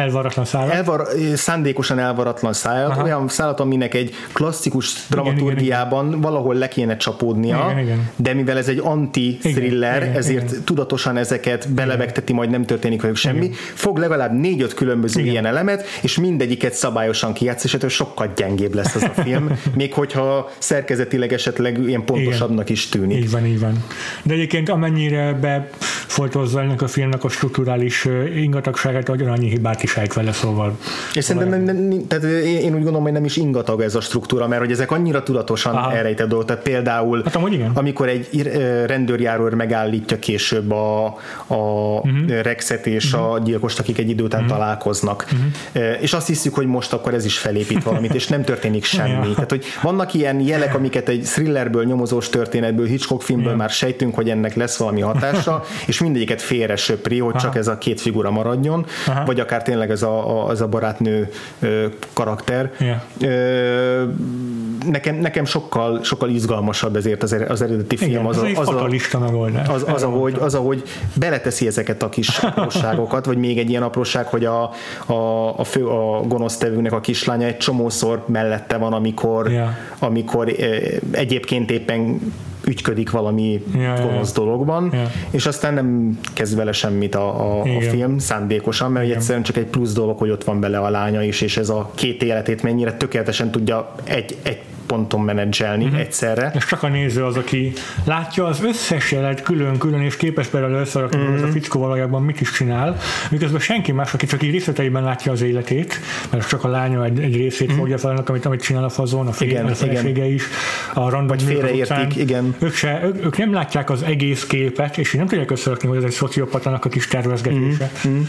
elvaratlan szállat. Elvar, szándékosan elvaratlan szállat, olyan szállat, aminek egy klasszikus dramaturgiában igen, igen, igen. valahol le kéne csapódnia, igen, igen. De mivel ez egy anti-thriller, igen, ezért igen. tudatosan ezeket belevegteti, majd nem történik velük semmi, igen. fog legalább négy-öt különböző igen. ilyen elemet, és mindegyiket szabályosan kijátsz, és ettől sokkal gyengébb lesz az a film, [laughs] még hogyha szerkezetileg esetleg ilyen pontosabbnak is tűnik. Így van, így van. De egyébként amennyire befoltozza ennek a filmnek a strukturális ingatagságát, hogy annyi hibát is ejt vele, szóval. És szerintem nem, nem, tehát én úgy gondolom, hogy nem is ingatag ez a struktúra, mert hogy ezek annyira tudatosan Aha. elrejtett dolgok. Tehát például hát, amúgy igen. Amikor egy rendőrjáró megállítja később a, a uh-huh. Rexet és uh-huh. a gyilkost, akik egy idő után uh-huh. találkoznak. Uh-huh. És azt hiszük, hogy most akkor ez is felépít valamit, és nem történik [laughs] semmi. Tehát, hogy vannak ilyen jelek, amiket egy thrillerből, nyomozós történetből, Hitchcock filmből már sejtünk, hogy ennek lesz valami hatása, [laughs] és mindegyiket félre söpri, hogy Aha. csak ez a két figura maradjon, Aha. vagy akár tényleg ez a, a, ez a barátnő ö, karakter. Yeah. Ö, nekem, nekem sokkal, sokkal izgalmasabb ezért az, az eredeti film. Igen, az, az, az, a, megoldás. Az, az, ahogy, az, ahogy beleteszi ezeket a kis [laughs] apróságokat, vagy még egy ilyen apróság, hogy a, a, a fő, a gonosztevőnek a kislánya egy csomószor mellette van, amikor, yeah. amikor egyébként éppen ügyködik valami ja, gonosz ja, dologban, ja. és aztán nem kezd vele semmit a, a, a film szándékosan, mert Igen. egyszerűen csak egy plusz dolog, hogy ott van bele a lánya is, és ez a két életét mennyire tökéletesen tudja egy, egy ponton menedzselni uh-huh. egyszerre. És csak a néző az, aki látja az összes jelet külön-külön, és képes belőle összerakni, uh-huh. hogy a fickó valójában mit is csinál, miközben senki más, aki csak így részleteiben látja az életét, mert csak a lánya egy, egy részét uh-huh. fogja fel, amit, amit csinál a fazon, a, igen, a felesége is, a random Vagy félreértik, igen. Ők, se, ők, ők, nem látják az egész képet, és nem tudják összerakni, hogy ez egy szociopatának a kis tervezgetése. Uh-huh.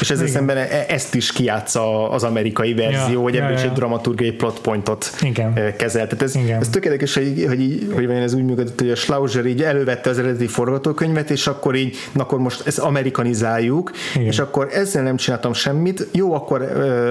És ezzel szemben e- ezt is kiátsza az amerikai verzió, ja, hogy ebből ja, is egy dramaturgiai plot pointot igen. kezel ezzel. Tehát ez, ez tökéletes, hogy, hogy, így, hogy ez úgy működött, hogy a Schlauser így elővette az eredeti forgatókönyvet, és akkor így, na akkor most ezt amerikanizáljuk, Igen. és akkor ezzel nem csináltam semmit, jó, akkor,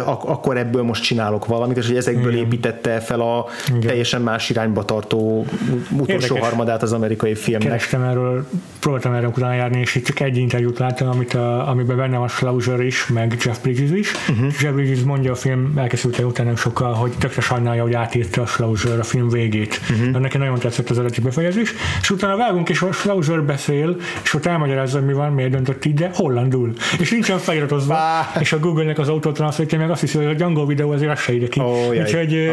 ak- akkor ebből most csinálok valamit, és hogy ezekből Igen. építette fel a Igen. teljesen más irányba tartó utolsó Érdekes. harmadát az amerikai filmnek. Kerestem erről, próbáltam erről utána járni, és itt csak egy interjút láttam, amit a, amiben benne van Schlauser is, meg Jeff Bridges is. Uh-huh. Jeff Bridges mondja a film elkészült után nem sokkal, hogy tökre sajnálja, hogy átírta a Schlauser a film végét. Uh-huh. Neki nagyon tetszett az eredeti befejezés, és utána vágunk, és a Schlauser beszél, és ott elmagyarázza, mi van, miért döntött így, de hollandul. És nincsen feliratozva, ah. és a Google-nek az autotranslate meg azt hiszi, hogy a Django videó azért az se ide ki. Oh, úgyhogy,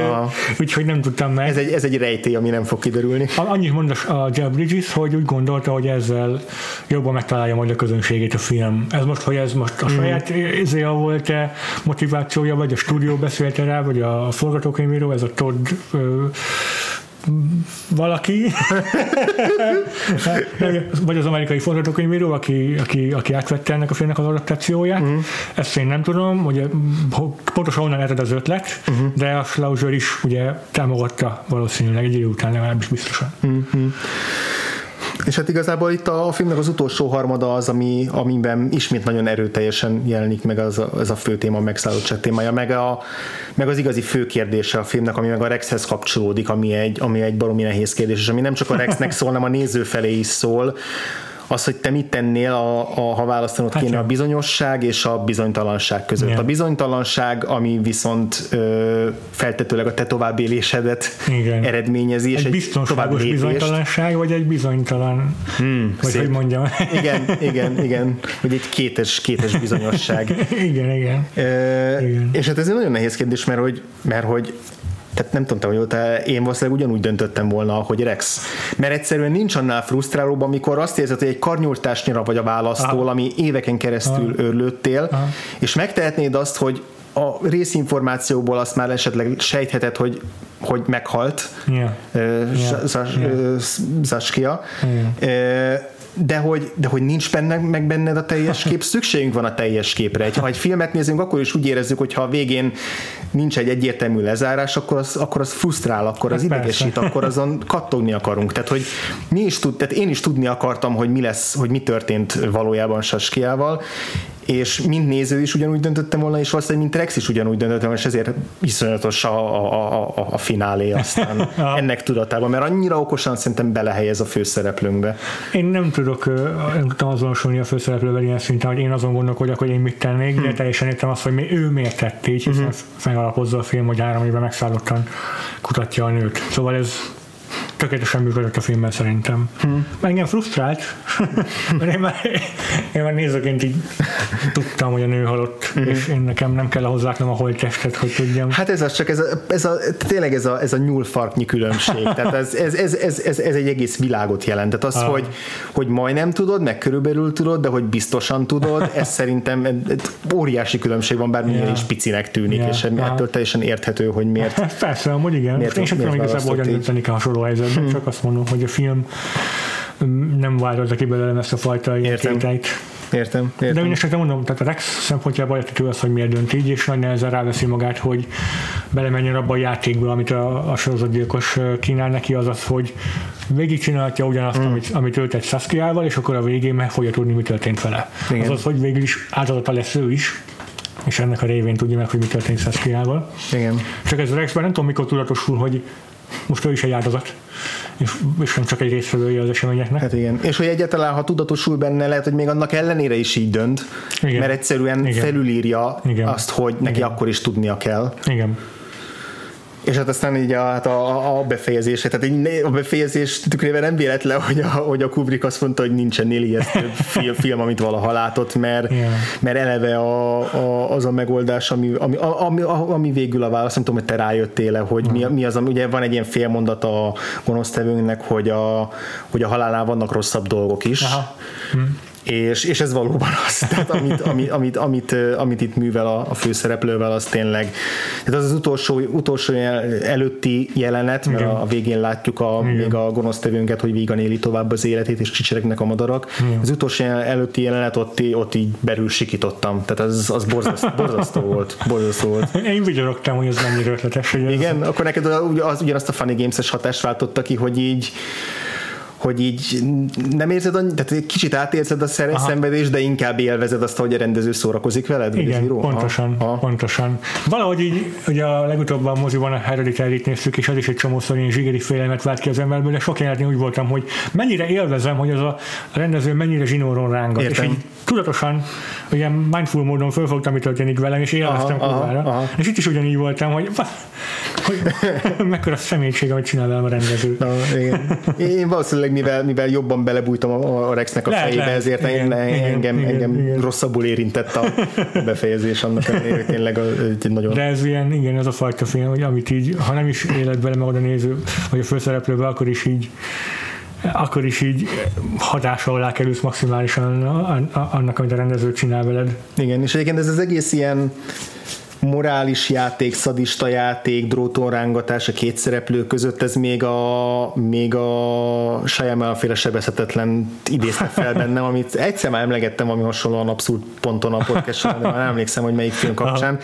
úgyhogy, nem tudtam meg. Ez egy, ez egy rejtély, ami nem fog kiderülni. Annyit mond a Jeff Bridges, hogy úgy gondolta, hogy ezzel jobban megtalálja majd a közönségét a film. Ez most, hogy ez most a mhm. saját mm. volt-e, motivációja, vagy a stúdió beszélte rá, vagy a forgatókönyvíró, ez a Todd valaki, [laughs] vagy az amerikai forgatókönyvíró, aki, aki, aki átvette ennek a filmnek az adaptációját. Uh-huh. Ezt én nem tudom, hogy pontosan honnan ered az ötlet, uh-huh. de a Schlauser is ugye támogatta valószínűleg egy idő után legalábbis biztosan. Uh-huh. És hát igazából itt a, a filmnek az utolsó harmada az, ami, amiben ismét nagyon erőteljesen jelenik meg az a, az a fő téma, a megszállottság témája, meg, a, meg az igazi fő kérdése a filmnek, ami meg a Rexhez kapcsolódik, ami egy, ami egy baromi nehéz kérdés, és ami nem csak a Rexnek szól, hanem a néző felé is szól, az, hogy te mit tennél, a, a, ha választanod hát kéne a bizonyosság és a bizonytalanság között. Igen. A bizonytalanság, ami viszont ö, feltetőleg a te továbbélésedet Igen. eredményezi. Egy és biztonságos egy bizonytalanság, vagy egy bizonytalan, hmm, vagy szép. hogy mondjam. [laughs] Igen, igen, igen. Vagy egy kétes, kétes bizonyosság. [laughs] igen, igen. Ö, igen. És hát ez egy nagyon nehéz kérdés, mert hogy, mert hogy tehát nem tudom, hogy te, én valószínűleg ugyanúgy döntöttem volna, hogy Rex. Mert egyszerűen nincs annál frusztrálóbb, amikor azt érzed, hogy egy karnyújtásnyira vagy a választól, Aha. ami éveken keresztül Aha. örlődtél, Aha. és megtehetnéd azt, hogy a részinformációból azt már esetleg sejtheted, hogy hogy meghalt yeah. yeah. Zaskia. Yeah de hogy, de hogy nincs benne, meg benned a teljes kép, [laughs] szükségünk van a teljes képre. Ha egy filmet nézünk, akkor is úgy érezzük, hogy ha a végén nincs egy egyértelmű lezárás, akkor az, akkor az frusztrál, akkor az hát idegesít, akkor azon [laughs] kattogni akarunk. Tehát, hogy mi is tud, tehát én is tudni akartam, hogy mi lesz, hogy mi történt valójában Saskiával, és mint néző is ugyanúgy döntöttem volna, és valószínűleg mint Rex is ugyanúgy döntöttem és ezért iszonyatos a, a, a, a finálé aztán [laughs] ennek tudatában, mert annyira okosan szerintem belehelyez a főszereplőnkbe. Én nem tudok, nem tudtam azonosulni a főszereplővel ilyen szinten, hogy én azon gondolkodjak, hogy én mit tennék, hmm. de teljesen értem azt, hogy ő miért tett így, hiszen hmm. felalapozza a film, hogy három évben megszállottan kutatja a nőt. Szóval ez tökéletesen működött a filmben szerintem. Hmm. Engem frusztrált, [laughs] mert én már, én már nézőként így tudtam, hogy a nő halott, hmm. és én nekem nem kell ahhoz látnom a holttestet, hogy tudjam. Hát ez az csak, ez a, ez a, tényleg ez a, ez a nyúlfarknyi különbség. Tehát ez, ez, ez, ez, ez, ez egy egész világot jelent. Tehát az, ah. hogy, hogy majdnem tudod, meg körülbelül tudod, de hogy biztosan tudod, ez szerintem óriási különbség van, bár yeah. is picinek tűnik, yeah. és ettől teljesen érthető, hogy miért. Persze, amúgy igen. Miért, én sem tudom igazából, hogyan dönteni kell hasonló helyzetben, hmm. csak azt mondom, hogy a film mm, nem váltotta ki belőlem ezt a fajta Értem. Értem, értem. De mindesetre mondom, tehát a Rex szempontjából értető az, hogy miért dönt így, és nagy nehezen ráveszi magát, hogy belemenjen abba a játékba, amit a, a sorozatgyilkos kínál neki, az az, hogy végigcsinálhatja ugyanazt, mm. amit, amit ő tett Saskia-val, és akkor a végén meg fogja tudni, mi történt vele. Igen. Az az, hogy végül is áldozata lesz ő is, és ennek a révén tudja meg, hogy mi történt Saskia-val. Igen. Csak ez a Rexben nem tudom, mikor tudatosul, hogy most ő is egy áldozat, és, és nem csak egy résztvevője az eseményeknek. Hát igen, és hogy egyáltalán, ha tudatosul benne, lehet, hogy még annak ellenére is így dönt, igen. mert egyszerűen igen. felülírja igen. azt, hogy neki igen. akkor is tudnia kell. Igen. És hát aztán így a, hát a, a befejezés, tehát így a befejezés tükrében nem véletlen, hogy a, hogy a Kubrick azt mondta, hogy nincsen ijesztőbb film, film, amit valaha látott, mert, yeah. mert eleve a, a, az a megoldás, ami, ami, ami, ami végül a válasz, nem tudom, hogy te rájöttél hogy mi, mi az, ugye van egy ilyen félmondat a gonosztevőnknek, hogy a, hogy a halálnál vannak rosszabb dolgok is. Aha. Hm és, és ez valóban az, [laughs] tehát amit, amit, amit, amit, amit itt művel a, a főszereplővel, az tényleg, tehát az az utolsó, utolsó előtti jelenet, mert a, a végén látjuk a, még a gonosztevőnket, hogy vígan éli tovább az életét, és csicseregnek a madarak. Igen. Az utolsó előtti jelenet, ott, ott így belül sikítottam, tehát az, az borzasztó, borzasztó volt. Borzasztó volt. [laughs] Én vigyorogtam, hogy ez mennyire ötletes. Hogy Igen, ez... akkor neked az, ugyanazt a Funny Games-es hatást váltotta ki, hogy így hogy így nem érzed, annyi, tehát kicsit átérzed a Aha. szenvedést, de inkább élvezed azt, hogy a rendező szórakozik veled? Igen, pontosan, Aha. pontosan. Valahogy így, ugye a legutóbb a moziban a Hereditary-t néztük, és az is egy csomószor ilyen zsigeri félelmet vált ki az emberből, de sok jelenetén úgy voltam, hogy mennyire élvezem, hogy az a rendező mennyire zsinóron rángat. Értem. És így tudatosan, ugye mindful módon fölfogtam, mi történik velem, és élveztem kurvára. És itt is ugyanígy voltam, hogy, hogy [laughs] mekkora személyiség, amit csinál velem a rendező. Na, igen. Én valószínűleg mivel, mivel jobban belebújtam a, a Rexnek a lehet, fejébe, lehet. ezért igen, engem, igen, engem igen. rosszabbul érintett a [laughs] befejezés annak ellenére, tényleg egy nagyon... De ez ilyen, igen, ez a fajta film, hogy amit így, ha nem is élet bele meg oda néző, vagy a főszereplőbe, akkor is így akkor is így hatása alá kerülsz maximálisan annak, amit a rendező csinál veled. Igen, és egyébként ez az egész ilyen morális játék, szadista játék, drótonrángatás a két szereplő között, ez még a, még a Shyamalan féle sebezhetetlen idézte fel bennem, amit egyszer már emlegettem ami hasonlóan abszolút ponton a podcast de már nem emlékszem, hogy melyik film kapcsán,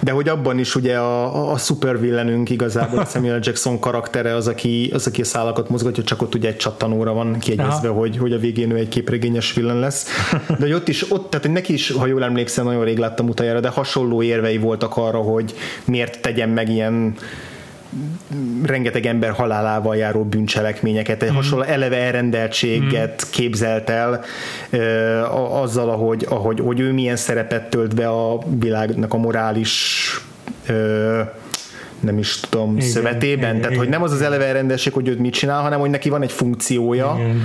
de hogy abban is ugye a, a szupervillenünk igazából a Samuel Jackson karaktere az, aki, az, aki a szálakat mozgatja, csak ott ugye egy csattanóra van kiegyezve, hogy, hogy a végén ő egy képregényes villen lesz. De hogy ott is, ott, tehát neki is, ha jól emlékszem, nagyon rég láttam utoljára, de hasonló érvei volt voltak arra, hogy miért tegyen meg ilyen rengeteg ember halálával járó bűncselekményeket, egy mm. hasonló eleve elrendeltséget mm. képzelt el uh, azzal, ahogy, ahogy hogy ő milyen szerepet tölt be a világnak a morális uh, nem is tudom, igen, szövetében. Igen, Tehát, igen. hogy nem az az eleve elrendesség, hogy ő mit csinál, hanem hogy neki van egy funkciója, igen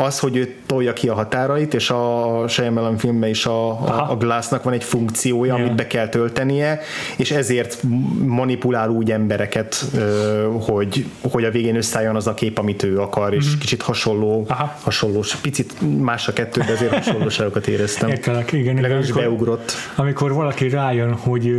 az, hogy ő tolja ki a határait, és a Shyamalan filmben is a, a, a Glassnak van egy funkciója, yeah. amit be kell töltenie, és ezért manipulál úgy embereket, hogy, hogy a végén összeálljon az a kép, amit ő akar, és mm-hmm. kicsit hasonló, Aha. hasonló, picit más a kettő, de azért hasonlóságokat éreztem. Értelek, igen. Legalábbis amikor, beugrott. Amikor valaki rájön, hogy,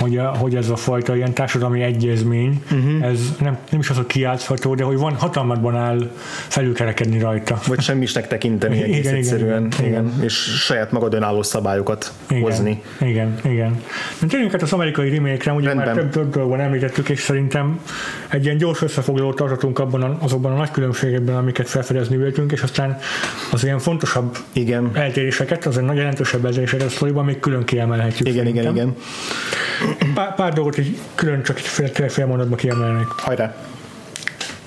hogy, hogy ez a fajta ilyen társadalmi egyezmény, uh-huh. ez nem, nem is az, hogy kiátszható, de hogy van hatalmadban áll felülkerekedni rajta. Vagy semmisnek tekinteni egész igen, egyszerűen, igen, igen. igen. és saját magad önálló szabályokat igen, hozni. Igen, igen. Térjünk hát az amerikai remake-re, ugye Rendben. már több, dolgban említettük, és szerintem egy ilyen gyors összefoglalót tartatunk abban a, azokban a nagy különbségekben, amiket felfedezni véltünk, és aztán az ilyen fontosabb igen. eltéréseket, az egy nagy jelentősebb eltéréseket a sztoriban még külön kiemelhetjük. Igen, szerintem. igen, igen. Pár, pár dolgot így külön csak egy fél, fél mondatba kiemelnék. Hajrá!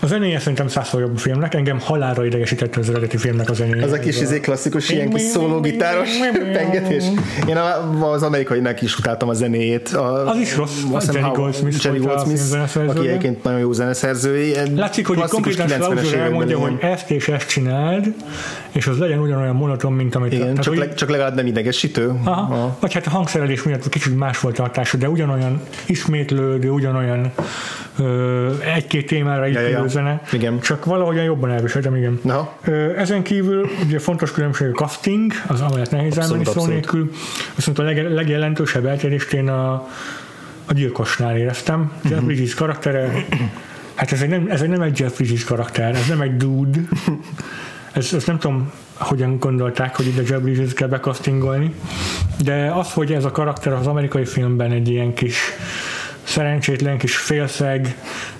A zenéje szerintem százszor jobb a filmnek, engem halálra idegesítette az eredeti filmnek a zenéje. Az a kis izé klasszikus ilyen kis szólógitáros [laughs] pengetés. Én az amerikainak is utáltam a zenéjét. A, az is rossz, a Jerry Goldsmith, Jerry Goldsmith aki egyébként nagyon jó zeneszerző. Látszik, hogy konkrétan Slauser elmondja, hogy ezt és ezt csináld, és az legyen ugyanolyan monoton, mint amit... Igen, csak, leg, csak legalább nem idegesítő. Aha, aha. Vagy hát a hangszerelés miatt kicsit más volt a hatása, de ugyanolyan ismétlődő, ugyanolyan egy-két témára ja, zene, igen. csak valahogyan jobban elviseltem, igen. Aha. Ezen kívül ugye fontos különbség a casting, az amelyet nehéz elmenni szó nélkül, viszont a leg, legjelentősebb eltérést én a, a gyilkosnál éreztem. Uh-huh. Jeff Bridges karaktere, hát ez egy nem, ez egy nem egy Jeff Bridges karakter, ez nem egy dude, ez, ez nem tudom, hogyan gondolták, hogy ide Jeff Bridges kell bekasztingolni, de az, hogy ez a karakter az amerikai filmben egy ilyen kis szerencsétlen kis félszeg,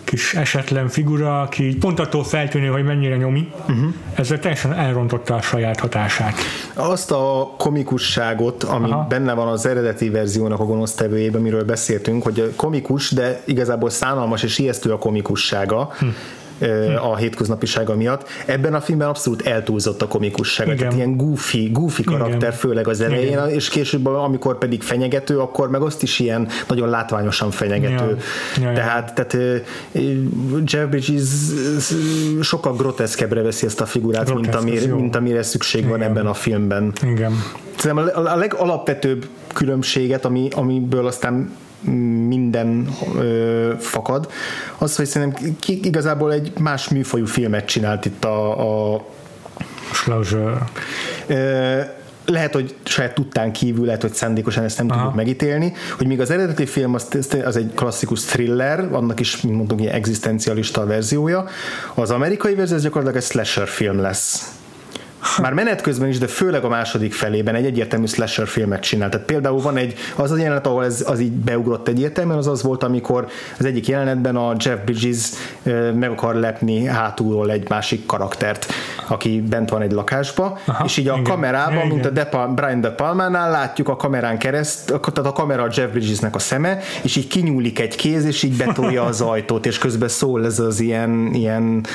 kis esetlen figura, aki pont attól feltűnő, hogy mennyire nyomi, uh-huh. ezzel teljesen elrontotta a saját hatását. Azt a komikusságot, ami Aha. benne van az eredeti verziónak a gonosztevőjében, miről beszéltünk, hogy komikus, de igazából szánalmas és ijesztő a komikussága, hm a hétköznapisága miatt. Ebben a filmben abszolút eltúlzott a komikusság. Tehát ilyen goofy, goofy karakter, Igen. főleg az elején, Igen. és később, amikor pedig fenyegető, akkor meg azt is ilyen nagyon látványosan fenyegető. Ja. Ja, tehát, tehát Jeff Bridges sokkal groteszkebbre veszi ezt a figurát, mint, amire, mint amire szükség Igen. van ebben a filmben. Igen. Szerintem a legalapvetőbb különbséget, ami, amiből aztán minden ö, fakad, az, hogy szerintem ki, igazából egy más műfajú filmet csinált itt a, a Schlauser. lehet, hogy saját tudtán kívül, lehet, hogy szándékosan ezt nem Aha. tudjuk megítélni, hogy még az eredeti film az, az egy klasszikus thriller, annak is, mint mondtuk, ilyen egzisztencialista verziója, az amerikai verzió az gyakorlatilag egy slasher film lesz már menet közben is, de főleg a második felében egy egyértelmű slasher filmet csinál. Tehát például van egy, az a jelenet, ahol ez, az így beugrott egyértelműen, az az volt, amikor az egyik jelenetben a Jeff Bridges meg akar lepni hátulról egy másik karaktert, aki bent van egy lakásba, Aha, és így a igen, kamerában, igen. mint a De Pal- Brian De Palmánál látjuk a kamerán kereszt, tehát a kamera a Jeff Bridgesnek a szeme, és így kinyúlik egy kéz, és így betolja az [laughs] ajtót, és közben szól ez az ilyen, ilyen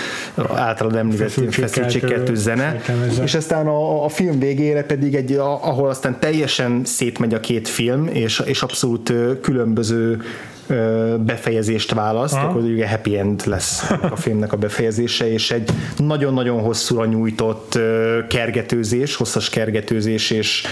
általad említett feszültségkeltő zene, és aztán a, a film végére pedig egy, ahol aztán teljesen szétmegy a két film, és, és abszolút különböző befejezést választ, Aha. akkor ugye happy end lesz a filmnek a befejezése, és egy nagyon-nagyon hosszúra nyújtott kergetőzés, hosszas kergetőzés, és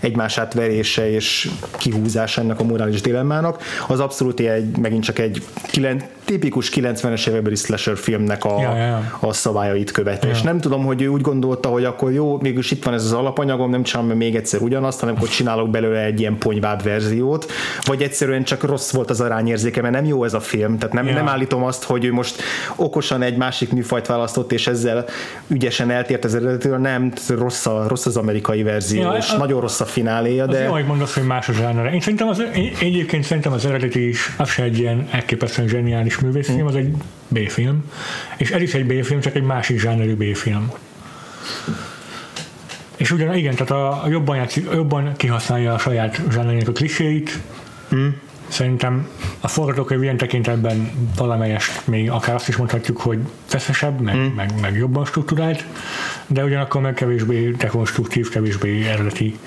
egymás átverése és kihúzása ennek a morális dilemmának, az abszolút egy, megint csak egy kilen, tipikus 90-es évekbeli slasher filmnek a, ja, ja. a szabályait követte. Ja. És nem tudom, hogy ő úgy gondolta, hogy akkor jó, mégis itt van ez az alapanyagom, nem csinálom még egyszer ugyanazt, hanem akkor csinálok belőle egy ilyen ponyvább verziót, vagy egyszerűen csak rossz volt az arányérzéke, mert nem jó ez a film, tehát nem, ja. nem állítom azt, hogy ő most okosan egy másik műfajt választott, és ezzel ügyesen eltért az eredetől, nem, rossz, a, rossz az amerikai verzió, ja, és a, nagyon rossz a fináléja, de... Jó, hogy mondasz, hogy más a zsánere. Én szerintem az, én, egyébként szerintem az eredeti is, az se egy ilyen elképesztően zseniális művészfilm, az egy B-film, és ez is egy B-film, csak egy másik zsánerű B-film. És ugyan igen, tehát a, a jobban, játszik, jobban kihasználja a saját zsánerének a kliséit, hmm. Szerintem a forgatókönyv ilyen tekintetben valamelyest még akár azt is mondhatjuk, hogy feszesebb, meg, hmm. meg, meg jobban struktúrált, de ugyanakkor meg kevésbé dekonstruktív, kevésbé eredeti,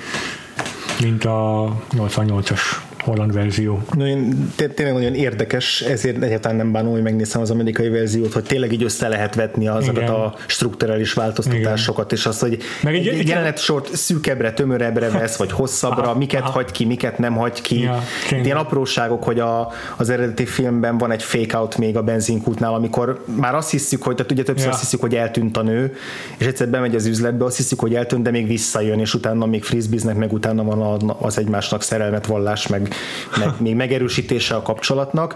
mint a 88-as holland verzió. Nagyon, tényleg nagyon érdekes, ezért egyáltalán nem bánom, hogy megnézem az amerikai verziót, hogy tényleg így össze lehet vetni azokat a strukturális változtatásokat, Igen. és azt, hogy Meg egy, egy jelenet sort szűkebbre, tömörebbre vesz, vagy hosszabbra, aha, miket aha. hagy ki, miket nem hagy ki. Ja, Ilyen apróságok, hogy a, az eredeti filmben van egy fake out még a benzinkútnál, amikor már azt hiszük, hogy, tehát ugye többször ja. azt hiszük, hogy eltűnt a nő, és egyszer bemegy az üzletbe, azt hiszük, hogy eltűnt, de még visszajön, és utána még frisbiznek, meg utána van az egymásnak szerelmet vallás, meg meg még megerősítése a kapcsolatnak.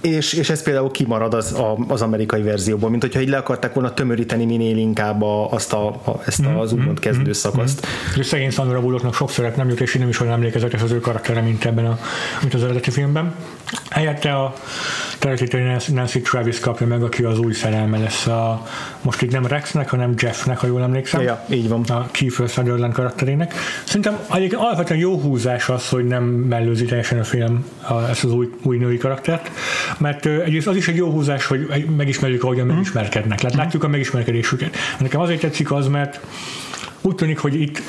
És, és ez például kimarad az, a, az amerikai verzióból, mint hogyha így le akarták volna tömöríteni minél inkább a, azt a, a, ezt a, az úgymond kezdő szakaszt. Mm-hmm. Szegény Sandra Bullocknak sok szerep nem jut, és én nem is olyan emlékezetes az ő karaktere, mint ebben a, mint az eredeti filmben. Helyette a Teretítő Nancy Travis kapja meg, aki az új szerelme lesz a, most itt nem Rexnek, hanem Jeffnek, ha jól emlékszem. Ja, így van. A Kiefer Sutherland karakterének. Szerintem egyébként alapvetően jó húzás az, hogy nem mellőzi teljesen a film a, ezt az új, új női karaktert, mert egyrészt az is egy jó húzás, hogy megismerjük, ahogyan mm. megismerkednek. Lát, látjuk a megismerkedésüket. Nekem azért tetszik az, mert úgy tűnik, hogy itt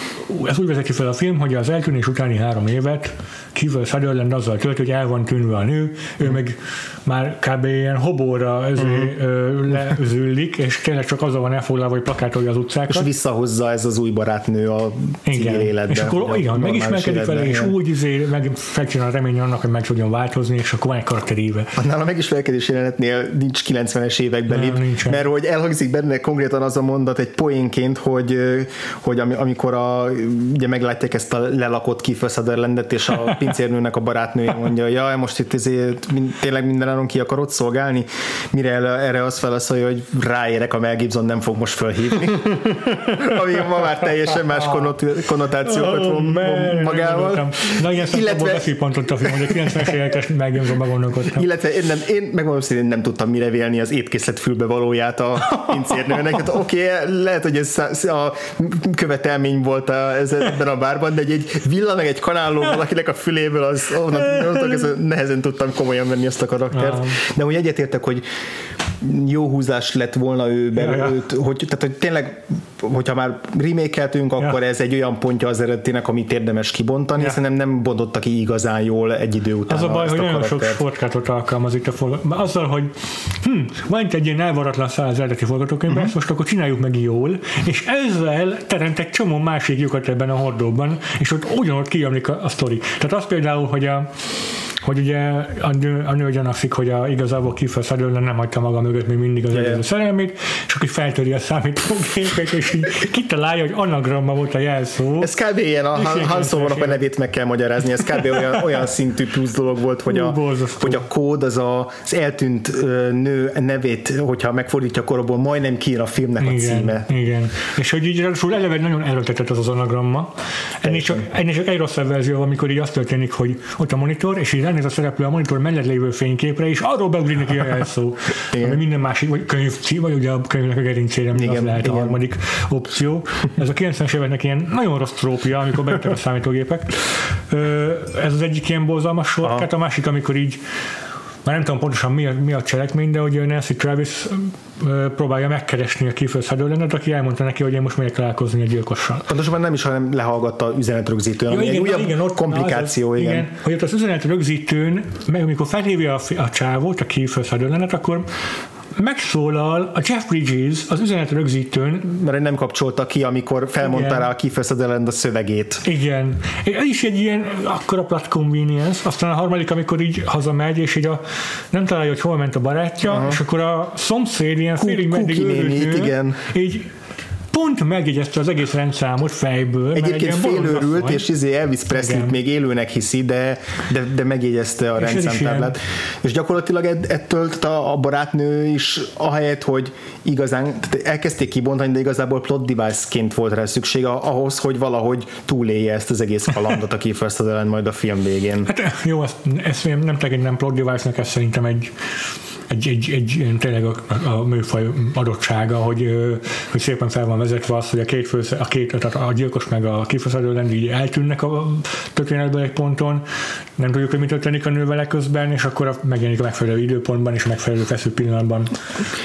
ez úgy vezeti fel a film, hogy az eltűnés utáni három évet Kiefer Sutherland azzal tölt, hogy el van tűnve a nő, ő meg már kb. ilyen hobóra uh-huh. lezüllik, és tényleg csak azzal van elfoglalva, hogy plakátolja az utcákat. És visszahozza ez az új barátnő a civil életbe. És akkor igen, megismerkedik vele, és úgy izé, meg felcsinál a remény annak, hogy meg tudjon változni, és akkor van egy karakteríve. Annál a megismerkedés jelenetnél nincs 90-es években, nem, mert hogy elhangzik benne konkrétan az a mondat egy poénként, hogy, hogy amikor a, ugye meglátják ezt a lelakott Kiefer Sutherlandet, és a [laughs] pincérnőnek a barátnője mondja, ja, most itt ezért tényleg mindenáron ki akarod szolgálni, mire erre azt válaszolja, hogy ráérek, a Mel Gibson nem fog most felhívni. [laughs] Ami ma már teljesen más konnotációkat oh, von magával. Na igen, illetve... a pontot a film, hogy a 90-es évekes Mel Gibsonba gondolkodtam. Illetve én, nem, én megmondom szerint nem tudtam mire vélni az étkészlet fülbevalóját a [laughs] pincérnőnek. Hát, Oké, okay, lehet, hogy ez a követelmény volt a, ez ebben a bárban, de egy, egy villa meg egy kanáló valakinek a füléből, az onnan, onnan nehezen tudtam komolyan venni azt a karaktert. De úgy egyetértek, hogy jó húzás lett volna ő belőle, ja, ja. hogy, tehát, hogy tényleg, hogyha már remékeltünk, akkor ja. ez egy olyan pontja az eredetének, amit érdemes kibontani, ja. szerintem nem bontotta ki igazán jól egy idő után. Az a baj, hogy a nagyon sok sportkátot alkalmazik a forgatókönyv. Azzal, hogy hm, van itt egy ilyen elvaratlan száll az eredeti forgatókönyvben, uh-huh. most akkor csináljuk meg jól, és ezzel teremt egy csomó másik lyukat ebben a hordóban, és ott ugyanott kijönnik a, a sztori. Tehát az például, hogy a hogy ugye a nő, a nő gyanakszik, hogy a, igazából Kiefer Sutherland nem hagyta maga mögött még mindig az előző szerelmét, és akkor feltöri a számítógépet, és így kitalálja, hogy anagramma volt a jelszó. Ez kb. ilyen, a Han, Han Solo-nak a nevét meg kell magyarázni, ez kb. olyan, olyan szintű plusz dolog volt, hogy a, hogy a kód az a, az eltűnt nő nevét, hogyha megfordítja korabból, majdnem kiír a filmnek a igen, címe. Igen, és hogy így eleve nagyon erőltetett az az anagramma. Ennél csak, ennél csak egy rosszabb verzió, amikor így azt történik, hogy ott a monitor, és így ránéz a szereplő a monitor mellett lévő fényképre, és arról beugrik neki a jelszó. Ami minden másik, vagy könyv, vagy ugye a könyvnek a gerincére, igen, az lehet igen. a harmadik opció. Ez a 90-es éveknek ilyen nagyon rossz trópia, amikor bejöttek a számítógépek. Ez az egyik ilyen borzalmas sor, a másik, amikor így már nem tudom pontosan mi a, mi a cselekmény, de hogy Nancy Travis próbálja megkeresni a Sutherlandet, aki elmondta neki, hogy én most megyek találkozni a gyilkossal. Pontosabban nem is, hanem lehallgatta üzenetrögzítőn, ami igen, egy újabb igen, ott, komplikáció. Az, igen. igen. hogy ott az üzenetrögzítőn, meg amikor felhívja a, a csávót, a Sutherlandet, akkor megszólal a Jeff Bridges az üzenet rögzítőn. Mert nem kapcsolta ki, amikor felmondta rá a Kiefer Sutherland a szövegét. Igen. Ez is egy ilyen akkora plat convenience. Aztán a harmadik, amikor így hazamegy, és így a, nem találja, hogy hol ment a barátja, uh-huh. és akkor a szomszéd ilyen félig meddig igen. így pont megjegyezte az egész rendszámot fejből. Egyébként félőrült, és izé Elvis presley még élőnek hiszi, de, de, de megjegyezte a rendszámtáblát. És gyakorlatilag ettől a, a barátnő is ahelyett, hogy igazán elkezdték kibontani, de igazából plot device-ként volt rá szükség ahhoz, hogy valahogy túlélje ezt az egész kalandot, aki Sutherland majd a film végén. Hát jó, ezt, ezt nem tekintem plot device-nek, ez szerintem egy egy, egy, egy tényleg a, a műfaj adottsága, hogy, hogy szépen fel van vezetve az, hogy a két, fő, a, két tehát a gyilkos meg a kifeszedő így eltűnnek a történetben egy ponton, nem tudjuk, hogy mi történik a nővel közben, és akkor megjelenik a megfelelő időpontban és a megfelelő feszült pillanatban.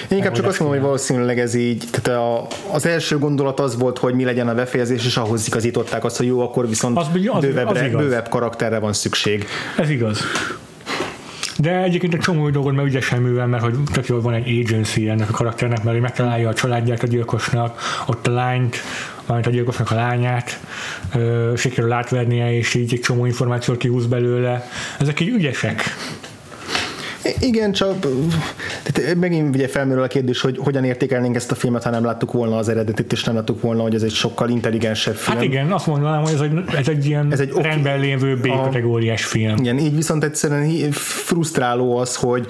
Én inkább csak azt mondom, hogy valószínűleg ez így, tehát a, az első gondolat az volt, hogy mi legyen a befejezés, és ahhoz igazították azt, hogy jó, akkor viszont az, az, bővebbre, az bővebb karakterre van szükség. Ez igaz. De egyébként egy csomó dolgot meg ügyesen művel, mert hogy tök jól van egy agency ennek a karakternek, mert hogy megtalálja a családját a gyilkosnak, ott a lányt, valamint a gyilkosnak a lányát, sikerül átvernie, és így egy csomó információt kihúz belőle. Ezek így ügyesek. Igen, csak tehát megint ugye felmerül a kérdés, hogy hogyan értékelnénk ezt a filmet, ha nem láttuk volna az eredetit, és nem láttuk volna, hogy ez egy sokkal intelligensebb film. Hát igen, azt mondanám, hogy ez egy, ez egy ilyen ez egy rendben lévő B-kategóriás film. Igen, így viszont egyszerűen frusztráló az, hogy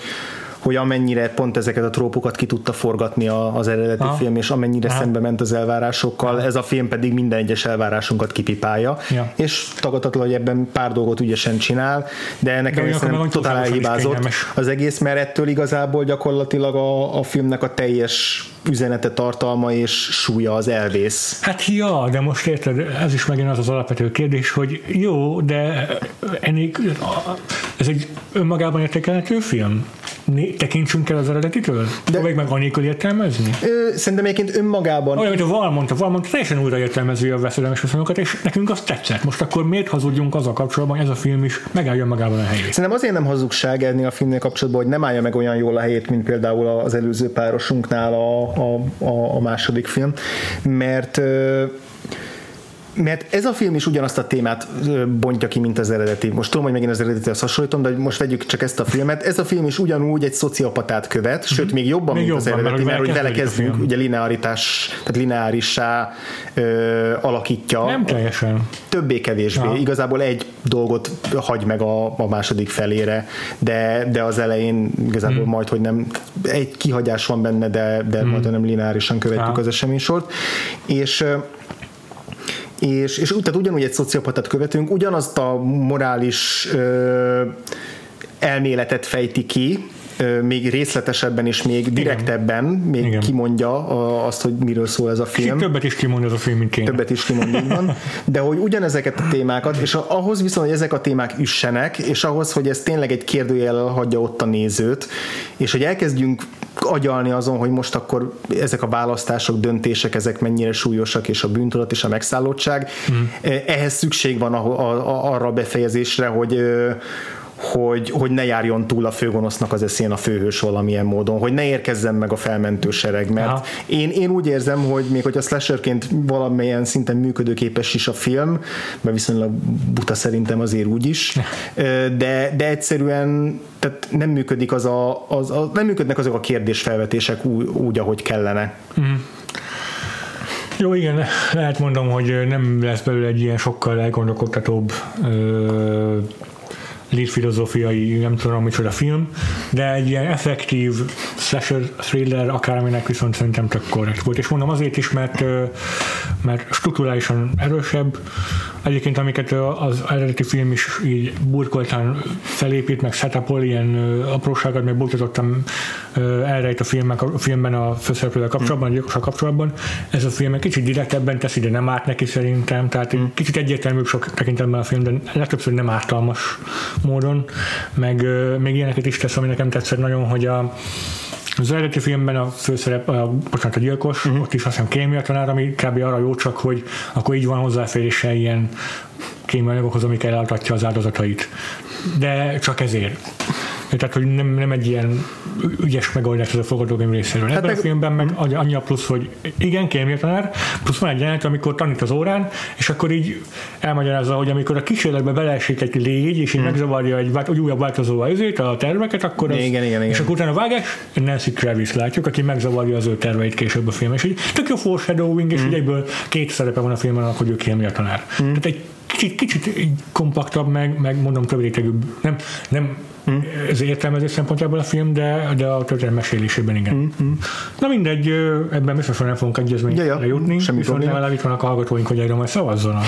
hogy amennyire pont ezeket a trópokat ki tudta forgatni az eredeti Aha. film, és amennyire Aha. szembe ment az elvárásokkal, Aha. ez a film pedig minden egyes elvárásunkat kipipálja, ja. és tagadhatatlan, hogy ebben pár dolgot ügyesen csinál, de nekem szerintem totál elhibázott az egész, mert ettől igazából gyakorlatilag a, a filmnek a teljes üzenete, tartalma és súlya az elvész. Hát ja, de most érted, ez is megint az az alapvető kérdés, hogy jó, de ennél, ez egy önmagában értékelhető film? Tekintsünk el az eredetitől? De Próbáljuk meg annélkül értelmezni? Ö, szerintem egyébként önmagában. Olyan, mint a Val mondta, Val mondta, teljesen újra értelmezi a veszedelmes viszonyokat, és nekünk azt tetszett. Most akkor miért hazudjunk az a kapcsolatban, hogy ez a film is megállja magában a helyét? Szerintem azért nem hazugság ennél a filmnél kapcsolatban, hogy nem állja meg olyan jól a helyét, mint például az előző párosunknál a, a, a, a második film, mert mert ez a film is ugyanazt a témát bontja ki, mint az eredeti. Most tudom, hogy megint az eredetihez hasonlítom, de most vegyük csak ezt a filmet. Ez a film is ugyanúgy egy szociopatát követ, mm-hmm. sőt, még jobban, még mint jobban, az eredeti, mert, mert hogy vele kezdünk, ugye linearitás, tehát lineárissá ö, alakítja. Nem teljesen. Többé-kevésbé. Ja. Igazából egy dolgot hagy meg a, a második felére, de, de az elején igazából mm. majd, hogy nem, egy kihagyás van benne, de, de mm. majd nem lineárisan követjük ja. az eseménysort. És és, és tehát ugyanúgy egy szociopatát követünk, ugyanazt a morális ö, elméletet fejti ki, még részletesebben és még direktebben még Igen. kimondja azt, hogy miről szól ez a film. Többet is kimond ez a film, mint kéne. Többet is kimond, van. De hogy ugyanezeket a témákat, és ahhoz viszont, hogy ezek a témák üssenek, és ahhoz, hogy ez tényleg egy kérdőjel hagyja ott a nézőt, és hogy elkezdjünk agyalni azon, hogy most akkor ezek a választások, döntések, ezek mennyire súlyosak, és a bűntudat és a megszállottság. Mm. Ehhez szükség van a, a, a, arra a befejezésre, hogy hogy, hogy ne járjon túl a főgonosznak az eszén a főhős valamilyen módon, hogy ne érkezzen meg a felmentő sereg, mert én, én úgy érzem, hogy még hogy a slasherként valamilyen szinten működőképes is a film, mert viszonylag buta szerintem azért úgy is, de, de egyszerűen tehát nem működik az a, az, a, nem működnek azok a kérdésfelvetések úgy, úgy ahogy kellene. Mm. Jó, igen, lehet mondom, hogy nem lesz belőle egy ilyen sokkal elgondolkodtatóbb ö, létfilozófiai, nem tudom micsoda film, de egy ilyen effektív slasher thriller akárminek viszont szerintem tök korrekt volt. És mondom azért is, mert, mert strukturálisan erősebb, Egyébként amiket az eredeti film is így burkoltán felépít, meg setupol, ilyen apróságot, meg bújtatottam elrejt a, filmek, a filmben a főszereplővel kapcsolatban, a gyilkossal kapcsolatban. Ez a film egy kicsit direktebben teszi, de nem árt neki szerintem, tehát mm. kicsit egyértelműbb sok tekintetben a film, de legtöbbször nem ártalmas módon, meg még ilyeneket is tesz, ami nekem tetszett nagyon, hogy a az eredeti filmben a főszerep, a, bocsánat, a gyilkos, uh-huh. ott is azt hiszem kémia tanár, ami kb. arra jó csak, hogy akkor így van hozzáférése ilyen kémianyagokhoz, amik elaltatja az áldozatait. De csak ezért. Tehát, hogy nem, nem egy ilyen ügyes megoldás ez a forgatókönyv részéről. Hát Ebben meg... a filmben meg annyi a plusz, hogy igen, kémia tanár, plusz van egy jelenet, amikor tanít az órán, és akkor így elmagyarázza, hogy amikor a kísérletbe beleesik egy légy, és így hmm. megzavarja egy, egy újabb változóval ezért a terveket, akkor az, igen, igen, igen. és akkor utána vágás, Nancy Travis látjuk, aki megzavarja az ő terveit később a film, és így tök jó foreshadowing, és hmm. így egyből két szerepe van a filmben, hogy ő kémia tanár. Hmm. Tehát egy kicsit, kicsit kompaktabb, meg, meg mondom több rétegűbb. Nem, nem Mm. Ez értelmezés szempontjából a film, de, de a történet mesélésében igen. Mm. Na mindegy, ebben biztosan nem fogunk egyezményre ja, ja. jutni, Semmi viszont probléma. itt vannak a hallgatóink, hogy erről majd szavazzanak.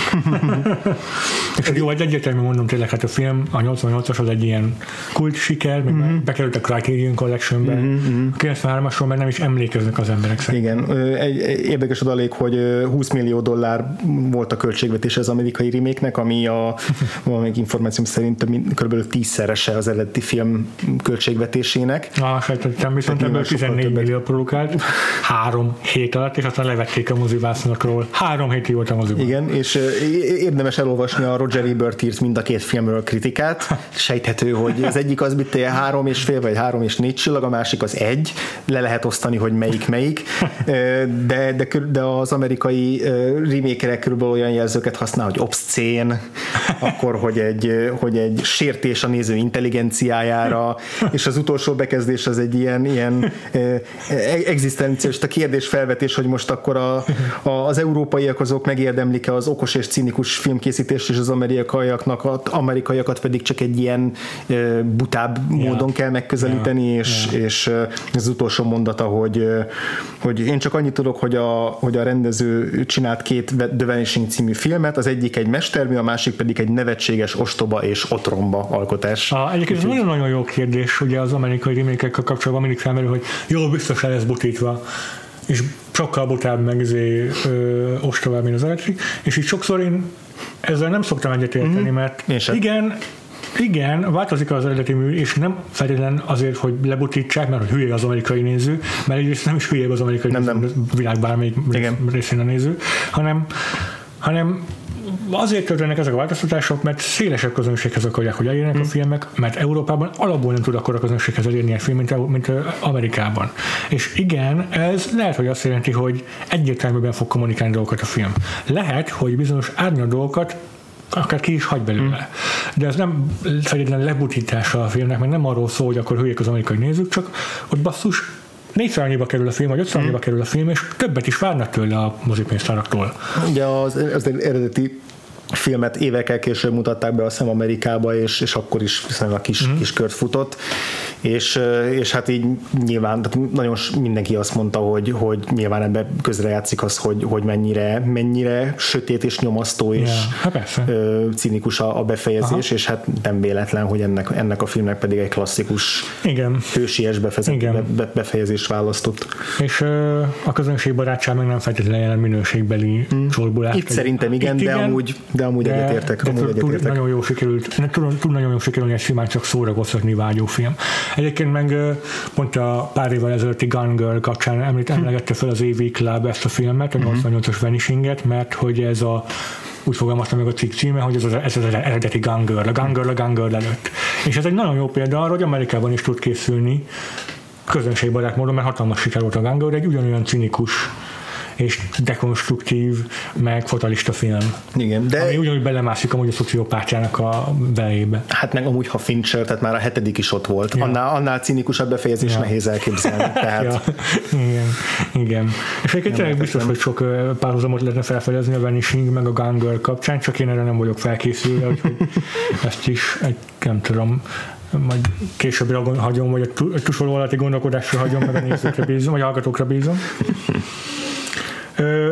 [laughs] És jó, egy egyértelmű mondom tényleg, hát a film, a 88-as az egy ilyen kult siker, meg mm-hmm. bekerült a Criterion Collectionbe, mm-hmm. a 93-asról meg nem is emlékeznek az emberek szerintem. Igen, egy érdekes adalék, hogy 20 millió dollár volt a költségvetés az amerikai remake ami a [laughs] valamelyik információm szerint kb. tízszerese az eredeti film költségvetésének. Ah, sejtettem, viszont ebből 14 millió produkált három hét alatt, és aztán levették a mozivászonokról. Három hétig volt a moziban. Igen, és érdemes elolvasni a Roger Ebert írt mind a két filmről kritikát. [laughs] Sejthető, hogy az egyik az mit három és fél, vagy három és négy csillag, a másik az egy. Le lehet osztani, hogy melyik melyik. [laughs] De, de, de az amerikai remake körülbelül olyan jelzőket használ, hogy obszcén, akkor, hogy egy, hogy egy sértés a néző intelligenciájára, és az utolsó bekezdés az egy ilyen, ilyen egzisztenciális a kérdés felvetés, hogy most akkor a, a, az európaiak azok megérdemlik-e az okos és cinikus filmkészítést, és az amerikaiaknak, az amerikaiakat pedig csak egy ilyen butább yeah. módon kell megközelíteni, yeah. és, yeah. és az utolsó mondata, hogy, hogy én csak annyit tudok, hogy a, hogy a rendező csinált két The Vanishing című filmet, az egyik egy mestermű, a másik pedig egy nevetséges ostoba és otromba alkotás. A, egyébként nagyon-nagyon jó kérdés, ugye az amerikai remékekkel kapcsolatban mindig felmerül, hogy jó, biztos el lesz butítva és sokkal butább meg izé, ostobább, mint az elektrik, és így sokszor én ezzel nem szoktam egyetérteni, mm-hmm. mert igen, igen, változik az eredeti mű, és nem feltétlenül azért, hogy lebutítsák, mert hogy hülye az amerikai néző, mert egyrészt nem is hülye az amerikai nem, néző, nem. világ bármelyik Igen. részén a néző, hanem, hanem azért történnek ezek a változtatások, mert szélesebb közönséghez akarják, hogy elérjenek hmm. a filmek, mert Európában alapból nem tud akkor a közönséghez elérni egy film, mint, mint Amerikában. És igen, ez lehet, hogy azt jelenti, hogy egyértelműen fog kommunikálni dolgokat a film. Lehet, hogy bizonyos árnyal dolgokat akár ki is hagy belőle. Hmm. De ez nem feltétlenül lebutítása a filmnek, mert nem arról szól, hogy akkor hülyék az amerikai nézők, csak ott basszus, négyszer annyiba kerül a film, vagy ötször annyiba kerül a film, és többet is várnak tőle a mozipénztáraktól. Ugye az, az eredeti filmet évekkel később mutatták be a szem Amerikába, és, és akkor is viszonylag kis, mm. kis kört futott, és, és hát így nyilván nagyon mindenki azt mondta, hogy, hogy nyilván ebbe közrejátszik az, hogy, hogy mennyire, mennyire sötét és nyomasztó és yeah, hát cinikus a, a befejezés, Aha. és hát nem véletlen, hogy ennek, ennek a filmnek pedig egy klasszikus Igen. hősies befezet, Igen. Be, befejezést választott. És a közönség barátság meg nem feltétlenül jelen minőségbeli mm. csorbulást. Itt szerintem igen, de amúgy de amúgy de, egyetértek. De amúgy egyetértek. nagyon jó sikerült, túl, túl nagyon jó sikerült egy simán csak szórakoztatni vágyó film. Egyébként meg pont a pár évvel ezelőtti Gun Girl kapcsán említ, emlegette fel az AV Club ezt a filmet, a 88-as Vanishinget, mert hogy ez a úgy fogalmazta meg a cikk címe, hogy ez az, ez az eredeti Gun Girl, a Gun Girl a Gun Girl előtt. És ez egy nagyon jó példa arra, hogy Amerikában is tud készülni közönségbarát módon, mert hatalmas siker volt a Gun Girl, egy ugyanolyan cinikus és dekonstruktív, meg fatalista film. Igen, de Ami ugyanúgy belemászik amúgy a szociopátyának a belébe. hát meg amúgy, ha Fincher, tehát már a hetedik is ott volt. Ja. Annál, annál cinikusabb befejezés Ja. nehéz elképzelni. [laughs] Tehát Ja, igen, igen. És egyébként tényleg biztos, hogy sok párhuzamot lehetne felfedezni a Vanishing meg a Gun Girl kapcsán, csak én erre nem vagyok felkészülve, úgyhogy [laughs] ezt is egy, nem tudom, majd későbbre gon- hagyom, vagy a tusoló alatti gondolkodásra hagyom, meg a nézőkre bízom, vagy a hallgatókra bízom. [laughs]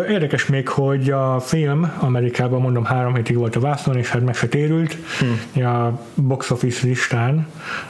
Érdekes még, hogy a film Amerikában mondom három hétig volt a vászon, és hát meg se térült. Hmm. A box office listán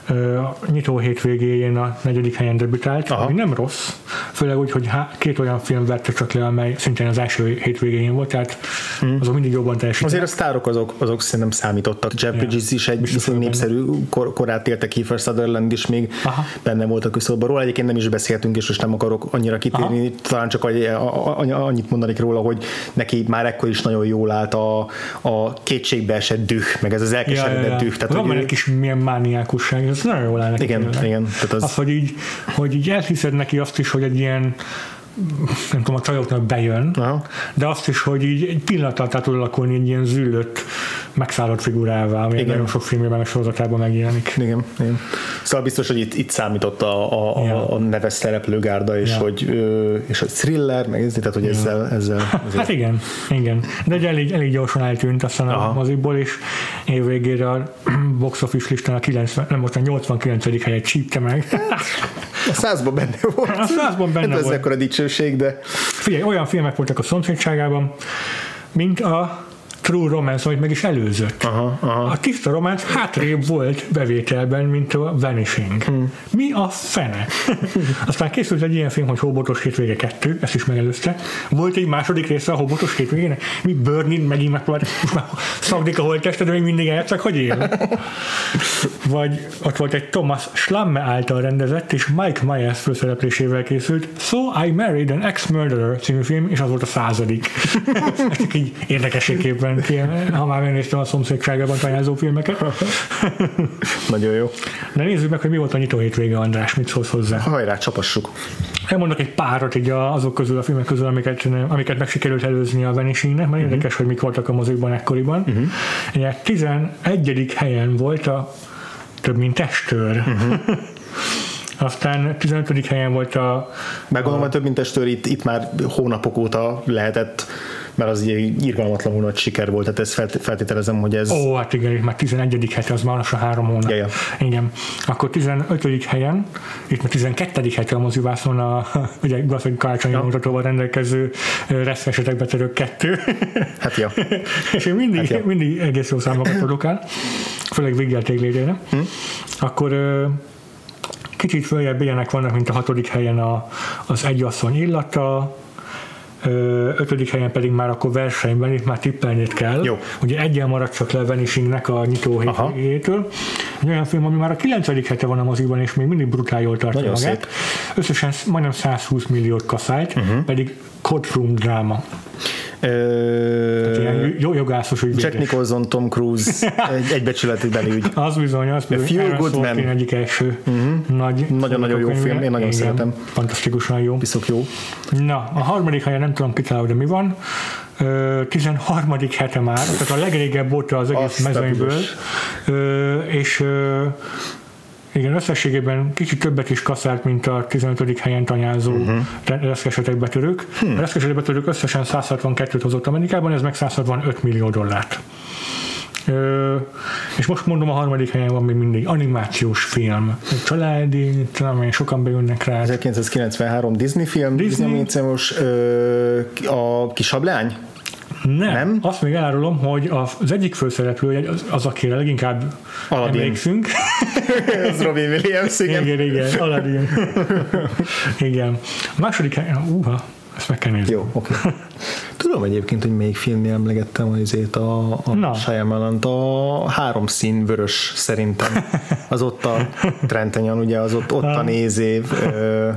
a nyitó hétvégéjén a negyedik helyen debütált, Aha. ami nem rossz, főleg úgy, hogy két olyan film vette csak le, amely szintén az első hétvégén volt, tehát hmm. azok mindig jobban teljesített. Azért a sztárok azok, azok szerintem számítottak. Jeff Bridges is egy viszonylag népszerű kor, korát éltek, Kiefer Sutherland is még Aha. benne volt a küszöbben róla. Egyébként nem is beszéltünk, és most nem akarok annyira kitérni, Aha. talán csak annyi- a- a- annyit mondanék róla, hogy neki már ekkor is nagyon jól állt a, a kétségbe esett düh, meg ez az elkeseredett düh. Tehát, Van hogy egy kis milyen mániákusság, ez nagyon jól áll neki. igen, tényleg. igen. Tehát az, Az, hogy így, hogy így elhiszed neki azt is, hogy egy ilyen nem tudom, a csajoknak bejön, Aha. de azt is, hogy így egy pillanat alatt át tud alakulni egy ilyen züllött, megszállott figurává, ami Igen. nagyon sok filmében meg sorozatában megjelenik. Igen, igen. Szóval biztos, hogy itt, itt számított a, a, Ja. a, a neves szereplőgárda, és, Ja. hogy, ö, és hogy thriller, meg ez, tehát hogy ezzel, ezzel azért Hát igen, igen. De egy elég, elég gyorsan eltűnt aztán a Aha. moziból, és évvégére a [clears throat] box office listán a 90, nem most a 89. helyet csípte meg. a százban benne volt. [laughs] A százban benne Hát ez volt. ekkora dicsőség, de Figyelj, olyan filmek voltak a szomszédságában, mint a True Romance, amit meg is előzött. aha, aha. A tiszta románc hátrébb volt bevételben, mint a Vanishing. Hmm. Mi a fene? [laughs] Aztán készült egy ilyen film, hogy Hobotos hétvége 2, ezt is megelőzte. Volt egy második része a Hobotos hétvégének. Mi Burning megint megpróbált, most már szagdik a holttested, de még mindig eljátszak, hogy él. [laughs] Vagy ott volt egy Thomas Schlamme által rendezett, és Mike Myers főszereplésével készült So I Married an Ex-Murderer című film, és az volt a századik. [laughs] Csak így érdekességképpen, ki- ha már megnéztem a szomszédságában tanyázó filmeket. nagyon jó. De nézzük meg, hogy mi volt a nyitó hétvége, András, mit szólsz hozzá. Hajrá, csapassuk. Elmondok egy párat így a- azok közül a filmek közül, amiket, amiket meg sikerült előzni a Vanishingnek, mert érdekes, hogy mik voltak a mozikban ekkoriban. Uh-huh. Ugye 11. helyen volt a több mint testőr. Uh-huh. [laughs] Aztán 15. helyen volt a Meg gondolom, hogy több mint testőr itt, itt már hónapok óta lehetett, mert az ugye irgalmatlanul nagy siker volt, tehát ezt felt- feltételezem, hogy ez... Ó, hát igen, már 11. hete, az már lassan három hónap. Ja, ja. Igen. Akkor 15. helyen, itt már 12. hete a mozivászon a, [laughs] ugye igaz, hogy karácsonyi mutatóval rendelkező ö, reszkesetek betörők kettő. Hát ja. [laughs] És én mindig, Hát ja. mindig egész jó számokat adok el, főleg végjátéklétére. Hm? Akkor kicsit följebb ilyenek vannak, mint a hatodik helyen a, az egy asszony illata, ötödik helyen pedig már akkor versenyben, itt már tippelnét kell. Jó. Ugye egyen maradt csak le Vanishingnek a nyitó Aha. hétvégétől. Egy olyan film, ami már a kilencedik hete van a moziban, és még mindig brutál jól tartja Nagyon magát. szép. Összesen majdnem 120 milliót kaszált, uh-huh. pedig courtroom dráma. Ö, Ilyen jó jogászos ügyvédes. Jack Nicholson, Tom Cruise, [laughs] egy, egy becsületbeli ügy. Az bizony, az bizony. Few Aaron Good Men. egyik első uh-huh. nagy Nagyon-nagyon jó film, én nagyon Igen, szeretem. Fantasztikusan jó. Piszok jó. Na, a harmadik helyen nem tudom kitalálni, de mi van. Ö, 13. hete már, tehát a legrégebb óta az egész Azt mezőnyből. és igen, összességében kicsit többet is kaszált, mint a 15. helyen tanyázó uh-huh. reszkesetek betörők. Hmm. A reszkesetek betörők összesen 162-t hozott Amerikában, ez meg 165 millió dollárt. Ö, és most mondom, a harmadik helyen van még mindig animációs film. Családi, talán én sokan bejönnek rá. 1993 Disney film, Disney. Disney a kisablány? Nem, Nem? Azt még elárulom, hogy az egyik főszereplő az, az akire leginkább Aladdin. emlékszünk. [laughs] Ez Robin Williams, igen. igen, igen, Aladdin. igen. A második uha, ezt meg kell nézni. Jó, oké. Tudod, tudom egyébként, hogy melyik filmnél emlegettem azért a, a Na. shyamalan a három szín vörös szerintem. Az ott a Trentenyan, ugye az ott, ott a nézév. Ö,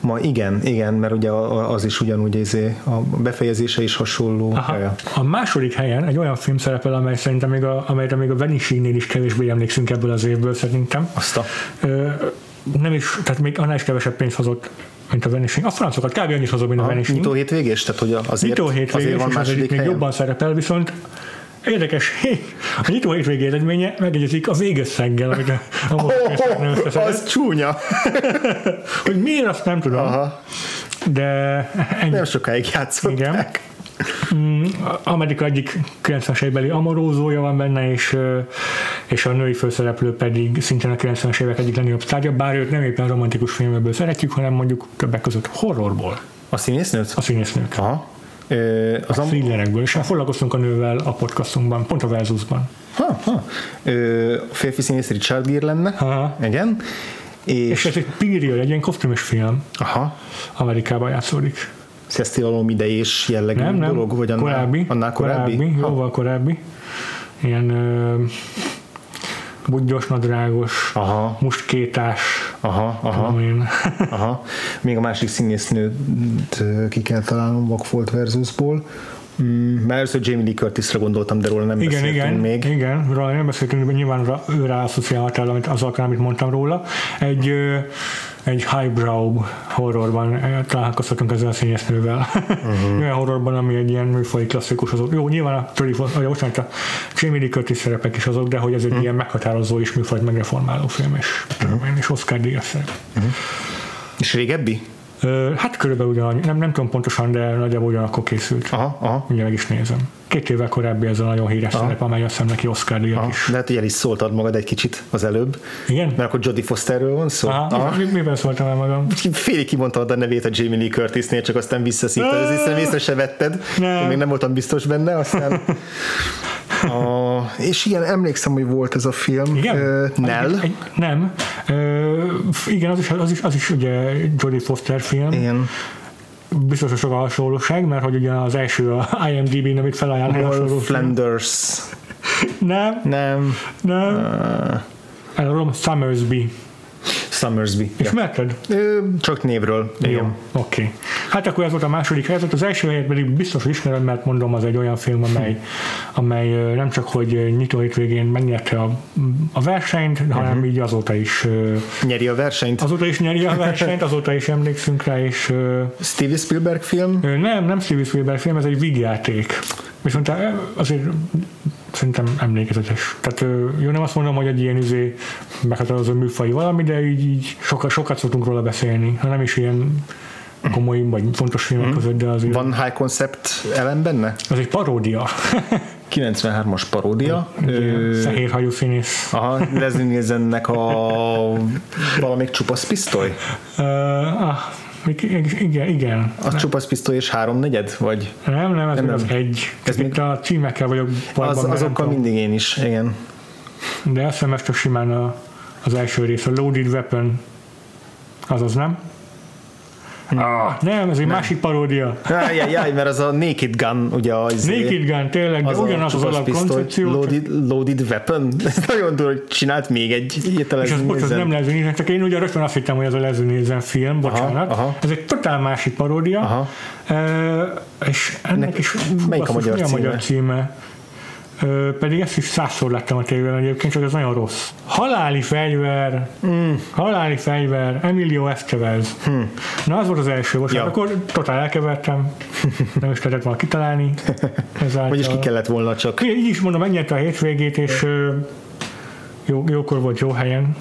ma igen, igen, mert ugye az is ugyanúgy izé, a befejezése is hasonló. Aha. A második helyen egy olyan film szerepel, amely szerintem még a, amelyre még a Vanishingnél is kevésbé emlékszünk ebből az évből szerintem. Azt a, Ö, nem is, tehát még annál is kevesebb pénzt hozott, mint a Vanishing. A francokat kb. annyit hozott, mint a a Vanishing. nyitó hétvégés, tehát hogy azért, Nyitó azért hétvégés, van és az második még helyen. jobban szerepel, viszont érdekes, a nyitó hétvégi eredménye megegyezik a végösszeggel, amit a, a Oh, az csúnya. [laughs] Hogy miért, azt nem tudom, Aha. de ennyi. Nem sokáig játszották. Igen. Mm, Amerika egyik 90-es évbeli amorózója van benne, és, és a női főszereplő pedig szintén a 90-es évek egyik legnagyobb sztárja, bár őt nem éppen romantikus filmekből szeretjük, hanem mondjuk többek között horrorból, A színésznőt? a színésznők. Aha. Az a, Thrillerekből, és már foglalkoztunk a nővel a podcastunkban, pont a Versusban. ha, ha. Ö, a férfi színész Richard Gere lenne. Aha. Igen. És, És ez egy period, egy ilyen kosztümös film, aha. Amerikában játszódik. Szesztilalom idejés jellegű Nem, nem, dolog, vagy annál korábbi, annál korábbi? korábbi Ha. jóval korábbi. Ilyen ö, budgyos, nadrágos, Aha, muskétás, aha, aha, én. [laughs] aha. Még a másik színésznőt ki kell találnom Vagfolt versusból. Mm, mert először Jamie Lee Curtisre gondoltam, de róla nem Igen, beszéltünk igen, még. igen, róla nem beszéltünk, de nyilván rá, rá asszociáltál, amit azzal, amit mondtam róla. Egy, ö, egy highbrow horrorban ö, találkozhatunk ezzel a színésznővel. Uh-huh. Olyan horrorban, ami egy ilyen műfaj klasszikus azok. Jó, nyilván a, Foster- vagy bocsánat, a Jamie Lee Curtis szerepek is azok, de hogy ez egy uh-huh. ilyen meghatározó és műfajt megreformáló film, és, uh-huh. és Oscar díjas szerep. És régebbi? Hát körülbelül ugyan, nem, nem tudom pontosan, de nagyjából ugyanakkor készült. Aha, aha. Ugye meg is nézem. Két évvel korábbi ez a nagyon híres Aha. szerep, amely azt hiszem neki Oscar díjat aha. is. Lehet, hogy el is szóltad magad egy kicsit az előbb. Igen? Mert akkor Jodie Fosterről van szó. Aha, Mi, miben szóltam el magam? Félig kimondtad a nevét a Jamie Lee Curtisnél, csak aztán visszaszívtad, ez hiszen észre se vetted. Nem. Én még nem voltam biztos benne, aztán... [laughs] A, és igen, emlékszem, hogy volt ez a film. Igen? Ö, Nell. Egy, egy, nem. F- igen, az is, az, is, az is ugye Jodie Foster film. Igen. Biztos, hogy sok a hasonlóság, mert hogy ugye az első a IMDb-n, amit felajánl, hogy Paul hasonló. Flanders. Nem, Nem. nem. Elrom Summersby. Summersby. Ja. Ismerted? Ö, csak névről. Jó, oké. Okay. Hát akkor ez volt a második helyzet. Az első helyet pedig biztos ismerem, mert mondom, az egy olyan film, amely, amely nem csak, hogy nyitó hétvégén megnyerte a, a versenyt, hanem Mhm. így azóta is Nyeri a versenyt. azóta is nyeri a versenyt, azóta is emlékszünk rá, és ö, Steven Spielberg film. nem, nem Steven Spielberg film, ez egy vígjáték. Viszont azért szerintem emlékezetes. Tehát jó, nem azt mondom, hogy egy ilyen izé meghatározó műfai valami, de így, így sokat, sokat szoktunk róla beszélni, ha nem is ilyen komoly vagy fontos filmek között, de azért Van high concept elem benne? az egy paródia. [laughs] 93-as paródia. Ö, Fehér hajú színész. Aha, Leslie Nielsennek a valamelyik csupasz pisztoly? Uh, ah, igen, igen. A csupasz pisztoly és háromnegyed? Vagy Nem, nem, ez Nem, az nem. egy. Ez itt a címekkel vagyok bajban, az, azokkal mindig én is, igen. De azt hiszem, ez csak simán a, az első rész, a Loaded Weapon. Azaz nem? Ah, nem, ez egy másik paródia. Jaj, jaj, mert az a Naked Gun, ugye az... Naked Gun, tényleg, de az ugyanaz az alapkoncepció. loaded, loaded Weapon. [laughs] Ez nagyon durva, hogy csinált még egy ilyet És az, bocs, az nem Nielsen, csak én ugye rögtön azt hittem, hogy az a Nielsen film, bocsánat. aha. Ez egy totál másik paródia. Aha. Uh, és ennek Nek- is... melyik a magyar a címe? magyar címe? Ö, pedig ezt is százszor láttam a tévében egyébként, csak ez nagyon rossz. Haláli fegyver, mm. haláli fegyver, Emilio Estevez. Hm. Na, az volt az első, most Ja. ja. akkor totál elkevertem, nem is lehetett volna kitalálni. [laughs] Ezáltal. Vagyis ki kellett volna csak. Így is mondom, megnyerte a hétvégét, és jó, jókor volt jó helyen.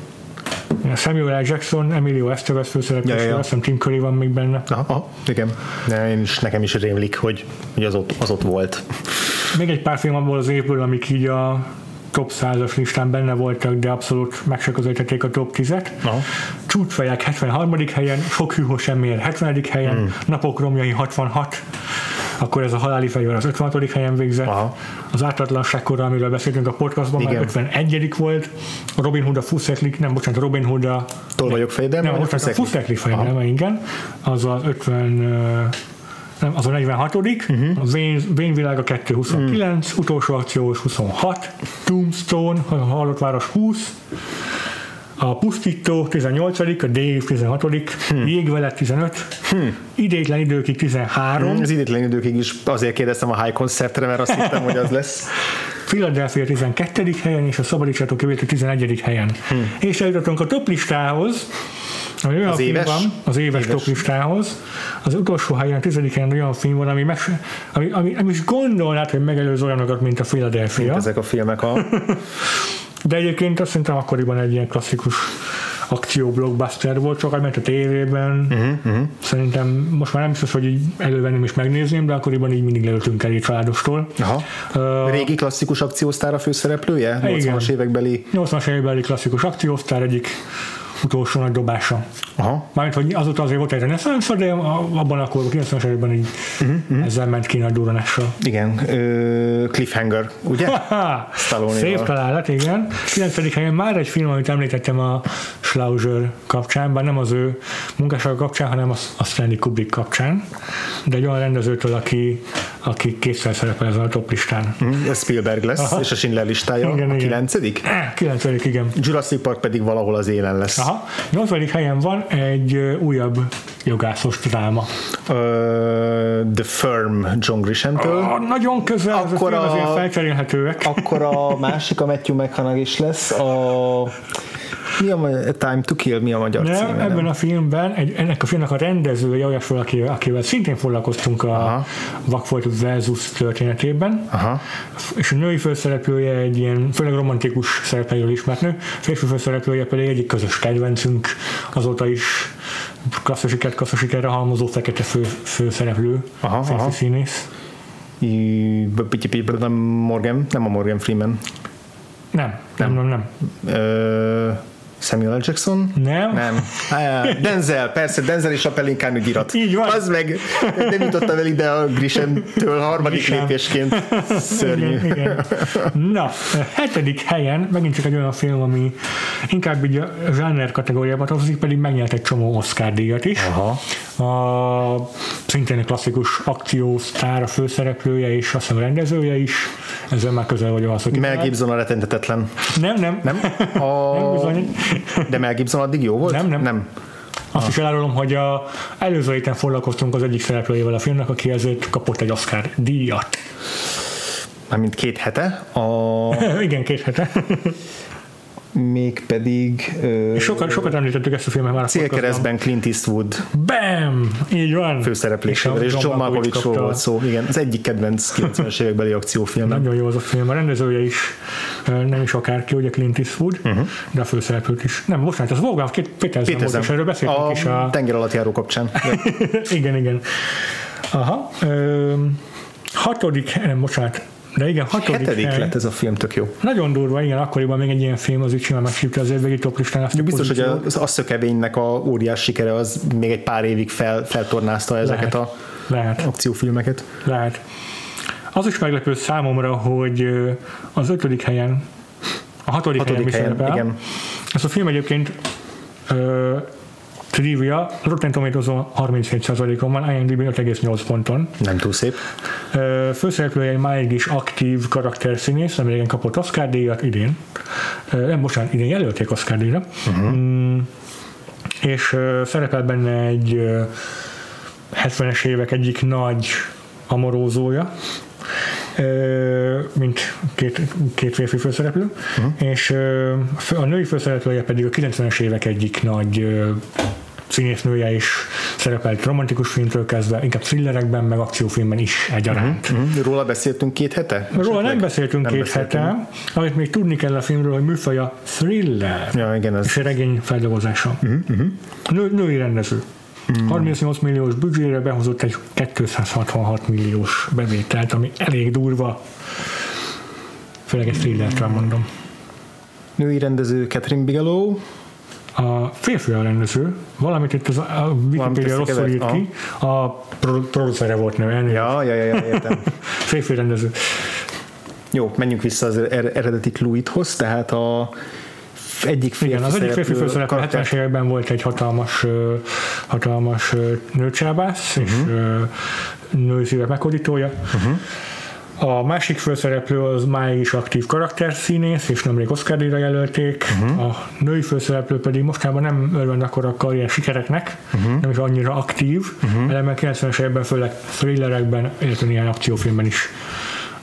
Samuel L. Jackson, Emilio Estevez főszereplés, Ja, ja, ja, azt hiszem Tim Curry van még benne. Aha, aha, igen. Én is, nekem is rémlik, hogy, hogy az, ott, az ott volt. Még egy pár film abból az évből, amik így a top 100-as listán benne voltak, de abszolút meg se közelítették a top 10-et. Aha. Csúcsfejek 73. helyen, Sok hűhó semmiért 70. helyen, Hmm. mm. Napok romjai 66, akkor ez a haláli fegyver az 56. helyen végzett. Aha. Az ártatlanságkorra, amiről beszéltünk a podcastban, Igen. már 51. volt. A Robin Hood a Fuszeklik, nem, bocsánat, Robin Hood a Tol vagyok fejeden, nem, bocsánat, a Fuszekli? Fuszekli fejedelme, igen. Az az 50 nem, az a 46 uh-huh. a Vén, Vénvilága 2 29, uh-huh. utolsó akciós 26, Tombstone, halott város 20, a Pusztító 18 a Dave 16 hmm. Jégvelet 15, hmm. Idétlen időkig 13. Hmm, az idétlen időkig is azért kérdeztem a High Concertre, mert azt hittem, hogy az lesz. [laughs] Philadelphia 12. helyen, és a Szabadítsatok jövőt 11. helyen. Hmm. És eljutottunk a top listához, ami olyan az éves? Van, az éves, éves. top listához. Az utolsó helyen, a tizedik helyen olyan film van, ami, meg, ami, ami, ami is gondolnád, hogy megelőz olyanokat, mint a Philadelphia. Mint ezek a filmek a... [laughs] De egyébként azt szerintem akkoriban egy ilyen klasszikus akció blockbuster volt, csak ment a tévében. Uh-huh, uh-huh. Szerintem most már nem biztos, hogy így elővenném és megnézném, de akkoriban így mindig leültünk el egy családostól. Aha. Uh, Régi klasszikus akciósztár a főszereplője? 80-as évekbeli? 80-as évekbeli klasszikus akciósztár egyik utolsó nagy dobása. Aha. Mármint, hogy azóta azért volt egy reneszánsz, de abban a 90-es években így uh-huh. ezzel ment ki nagy durranással. Igen, uh, Cliffhanger, ugye? Szép találat, igen. 9. helyen már egy film, amit említettem a Schlauser kapcsán, bár nem az ő munkássága kapcsán, hanem a Stanley Kubrick kapcsán, de egy olyan rendezőtől, aki, aki kétszer szerepel ezen a top listán. Mm, ez Spielberg lesz, Aha. és a Schindler listája igen, a igen. kilencedik? Kilencedik, igen. Jurassic Park pedig valahol az élen lesz. Aha. Nyolcadik helyen van egy újabb jogászos dráma. Uh, The Firm John Grisham-től. Uh, nagyon közel, akkor a, azért felcserélhetőek. Akkor a [laughs] másik, a Matthew McConaughey is lesz, a mi a, Time to Kill, mi a magyar nem, címe? Ebben nem? a filmben, egy, ennek a filmnek a rendezője olyasról, akivel, akivel szintén foglalkoztunk a Aha. Vakfolt versus történetében, Aha. és a női főszereplője egy ilyen, főleg romantikus szereplőről ismert nő, férfi főszereplője pedig egyik közös kedvencünk, azóta is klasszosiket, klasszosikerre halmozó fekete fő, főszereplő, aha, férfi aha. színész. Nem Morgan, nem a Morgan Freeman. Nem, nem, nem, nem. nem. Ö, Samuel L. Jackson? Nem. Nem. Denzel, persze, Denzel és a Pelinkán ügyirat. Így van. Az meg, nem jutottam el ide a Grisham-től harmadik Grisham. lépésként. Szörnyű. Igen, igen. Na, hetedik helyen megint csak egy olyan film, ami inkább így a zsáner kategóriába tartozik, pedig megnyert egy csomó Oscar díjat is. Aha. A, szintén egy klasszikus akciósztár, a főszereplője és azt hiszem rendezője is. Ezzel már közel vagyok az, hogy Mel Gibson a retentetetlen. Nem, nem. Nem? [laughs] A... nem bizony. De Mel Gibson addig jó volt? Nem, nem. nem. Azt ah. is elárulom, hogy a előző héten foglalkoztunk az egyik szereplőjével a filmnek, aki ezért kapott egy Oscar díjat. Mármint két hete? A... [laughs] Igen, két hete mégpedig... És sokat, sokat említettük ezt a filmet már a Célkeresztben Clint Eastwood. Bam! Így van. Főszereplésével, és, és John, John Malkovich volt szó. Igen, az egyik kedvenc 90-es évekbeli akciófilm. Nagyon jó az a film. A rendezője is nem is akárki, ugye Clint Eastwood, uh-huh. de a főszereplőt is. Nem, bocsánat, az Wolfgang Petersen volt, és erről beszéltünk a is. A tenger alatt járó kapcsán. [laughs] igen, igen. Aha. Ö, hatodik, nem, bocsánat, de igen, hatodik Hetedik hely. lett ez a film, tök jó. Nagyon durva, igen, akkoriban még egy ilyen film az úgy simán megsívta az évvégi toplistán. Azt biztos, hogy az Asszökevénynek a óriás sikere az még egy pár évig fel, feltornázta ezeket Lehet. a Lehet. akciófilmeket. Lehet. Az is meglepő számomra, hogy az ötödik helyen, a hatodik, hatodik helyen, helyen igen. Ez a film egyébként Trivia, Rotten tomatoes 37%-on van, IMDb 5,8 ponton. Nem túl szép. Főszereplője egy máig is aktív karakterszínész, nem régen kapott Oscar díjat idén. Nem, bocsánat, idén jelölték Oscar díjra. Uh-huh. Mm, és szerepel benne egy 70-es évek egyik nagy amorózója, mint két, két férfi főszereplő, uh-huh. és a női főszereplője pedig a 90-es évek egyik nagy színésznője is szerepelt romantikus filmtől kezdve, inkább thrillerekben, meg akciófilmben is egyaránt. Uh-huh, uh-huh. Róla beszéltünk két hete? Róla nem beszéltünk nem két beszéltünk. hete, amit még tudni kell a filmről, hogy műfaja thriller, ja, igen, ez... és regény feldolgozása. Uh-huh, uh-huh. Nő, női rendező. Mm. 38 milliós büdzsére behozott egy 266 milliós bevételt, ami elég durva. Főleg egy thrillert mondom. Női rendező Catherine Bigelow, a férfi a rendező, valamit itt az, a Wikipedia rosszul írt ki, a producere volt neve. Ja, ja, ja, ja, értem. [laughs] férfi rendező. Jó, menjünk vissza az er- eredeti Cluidhoz, tehát a egyik férfi Igen, az egyik férfi főszereplő 70-es években volt egy hatalmas, hatalmas nőcsábász, uh-huh. és női szívek meghódítója. Uh-huh. A másik főszereplő az máig is aktív karakterszínész, és nemrég oscar jelölték. Uh-huh. A női főszereplő pedig mostában nem örvend akkor a karrier sikereknek, uh-huh. nem is annyira aktív, uh-huh. ellenben 90-es években, főleg thrillerekben, illetve ilyen akciófilmben is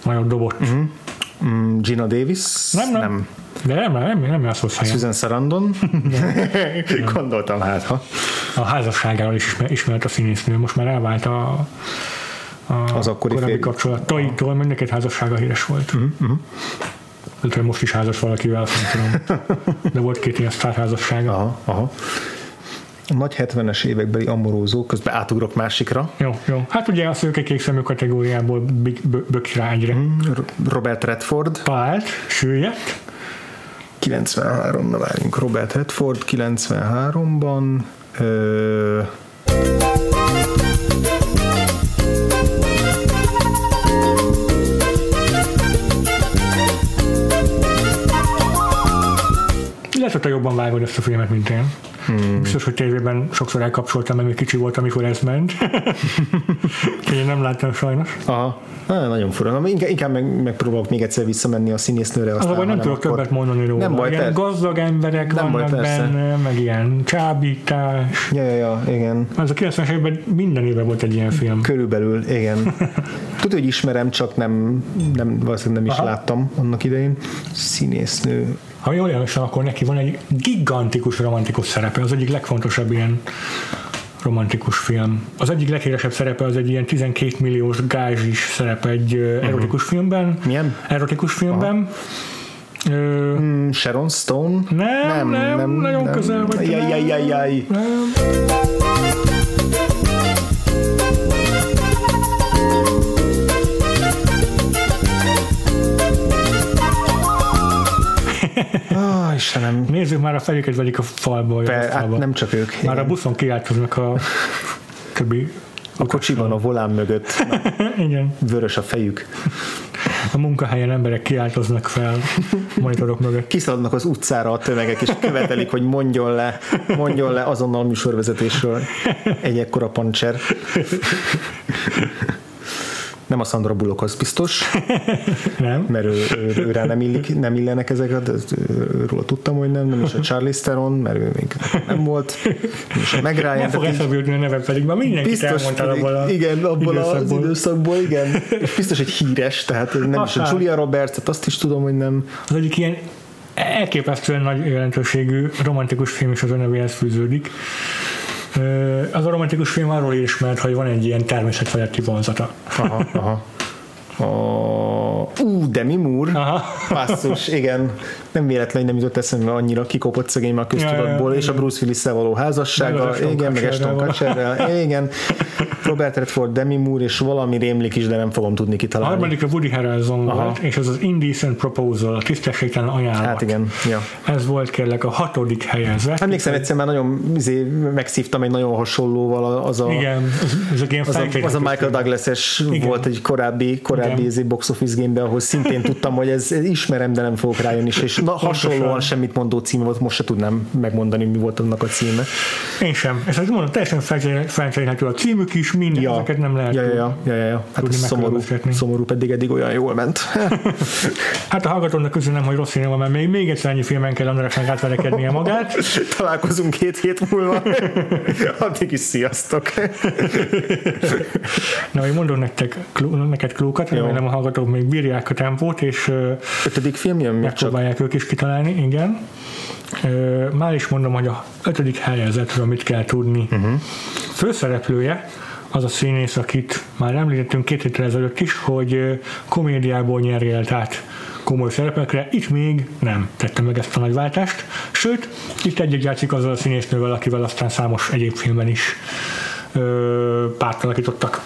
nagyon dobott. Uh-huh. Gina Davis? Nem, nem. nem. De nem, nem, nem, nem az helyen. Susan Sarandon? [laughs] Gondoltam hát, ha. A házasságáról is ismert a színésznő, most már elvált a, a az akkori korábbi fél... kapcsolattaitól, mindenki házassága híres volt. Uh-huh. Uh-huh. most is házas valakivel, nem tudom. De volt két ilyen sztárházassága. Aha, aha. Nagy 70-es évekbeli amorózó, közben átugrok másikra. Jó, jó. Hát ugye a szőke kék szemű kategóriából bök rá egyre. Mm, Robert Redford. Talált, süllyedt. 93, na várjunk, Robert Redford 93-ban. Ö... Lehet, hogy te jobban vágod ezt a filmet, mint én. Hmm. Biztos, hogy tévében sokszor elkapcsoltam, mert még kicsi volt, amikor ez ment. [laughs] én nem láttam sajnos. Aha. Na, nagyon fura. Na, inkább, inkább meg, megpróbálok még egyszer visszamenni a színésznőre. Aztán, az nem tudok akkor... többet mondani róla. Nem baj, ilyen gazdag emberek nem vannak baj, benne, meg ilyen csábítás. Ja, ja, ja, igen. Ez a 90-es években minden évben volt egy ilyen film. Körülbelül, igen. [laughs] Tudod, hogy ismerem, csak nem, nem valószínűleg nem is Aha. láttam annak idején. Színésznő ha jól emlékszem, akkor neki van egy gigantikus romantikus szerepe, az egyik legfontosabb ilyen romantikus film. Az egyik leghíresebb szerepe az egy ilyen 12 milliós gázsis szerepe egy uh-huh. erotikus filmben. Milyen? Erotikus filmben. Ö, mm, Sharon Stone? Nem, nem, nem, nem nagyon nem. közel vagy. Jaj, jaj, jaj, jaj. Nem. Oh, Istenem. Nézzük már a fejüket velik a falból. Be, a hát nem csak ők. Már igen. a buszon kiáltoznak a többi a kocsiban a volán mögött. [laughs] Igen. Vörös a fejük. A munkahelyen emberek kiáltoznak fel monitorok mögött. Kiszaladnak az utcára a tömegek, és követelik, hogy mondjon le, mondjon le azonnal műsorvezetésről egy ekkora pancser. Nem a Sandra Bullock az biztos. [laughs] nem. Mert ő, ő, ő rá nem, illik, nem illenek ezek, de róla tudtam, hogy nem, nem is a Charlie Theron, mert ő még nem volt. És a Meg Ryan. Nem fog eszembe jutni a neve pedig, már mindenkit biztos elmondtál abból a Igen, abból időszakból. az időszakból, igen. És biztos, hogy híres, tehát nem Aha. is a Julia Roberts, tehát azt is tudom, hogy nem. Az egyik ilyen elképesztően nagy jelentőségű romantikus film is az a nevéhez fűződik. Az a romantikus film arról ismert, hogy van egy ilyen természetfeletti vonzata. Aha, aha. A... Ú, Demi Moore. Aha. Passzus, igen. Nem véletlenül nem jutott eszembe annyira kikopott szegény a köztudatból, ja, és a Bruce willis való házassága, meg igen, meg Eston Kutcherrel, igen. Robert Redford, Demi Moore, és valami rémlik is, de nem fogom tudni kitalálni. A harmadik a Woody Harrelson Aha. volt, és ez az Indecent Proposal, a tisztességtelen ajánlat. Hát igen, ja. Ez volt kérlek a hatodik helyezett. Emlékszem, egyszer már nagyon izé, megszívtam egy nagyon hasonlóval az a, igen, ez a, az, a, az a Michael Douglas-es volt egy korábbi, korábbi izé box office game ahol szintén tudtam, hogy ez, ez ismerem, de nem fogok rájönni, és na, hasonlóan semmit mondó cím volt, most se tudnám megmondani, mi volt annak a címe. Én sem. Ez mondom, teljesen felcserélhető a címük is, minden, ja. ezeket nem lehet ja, ja, ja, ja, ja, ja. Hát szomorú, szomorú, pedig eddig olyan jól ment. [laughs] hát a hallgatónak köszönöm, hogy rossz van, mert még, még egyszer ennyi filmen kell Andrásnak átverekednie magát. [laughs] Találkozunk két hét múlva. [laughs] Addig is sziasztok. Na, hogy mondom nektek, neked klókat, remélem a hallgatók még bírják a tempót, és ötödik film jön még csak. ők is kitalálni, igen. Már is mondom, hogy a ötödik helyezetről mit kell tudni. Uh-huh. Főszereplője az a színész, akit már említettünk két héttel ezelőtt is, hogy komédiából nyeri el át komoly szerepekre, itt még nem tette meg ezt a nagy váltást, sőt, itt egyet játszik azzal a színésznővel, akivel aztán számos egyéb filmben is párt alakítottak.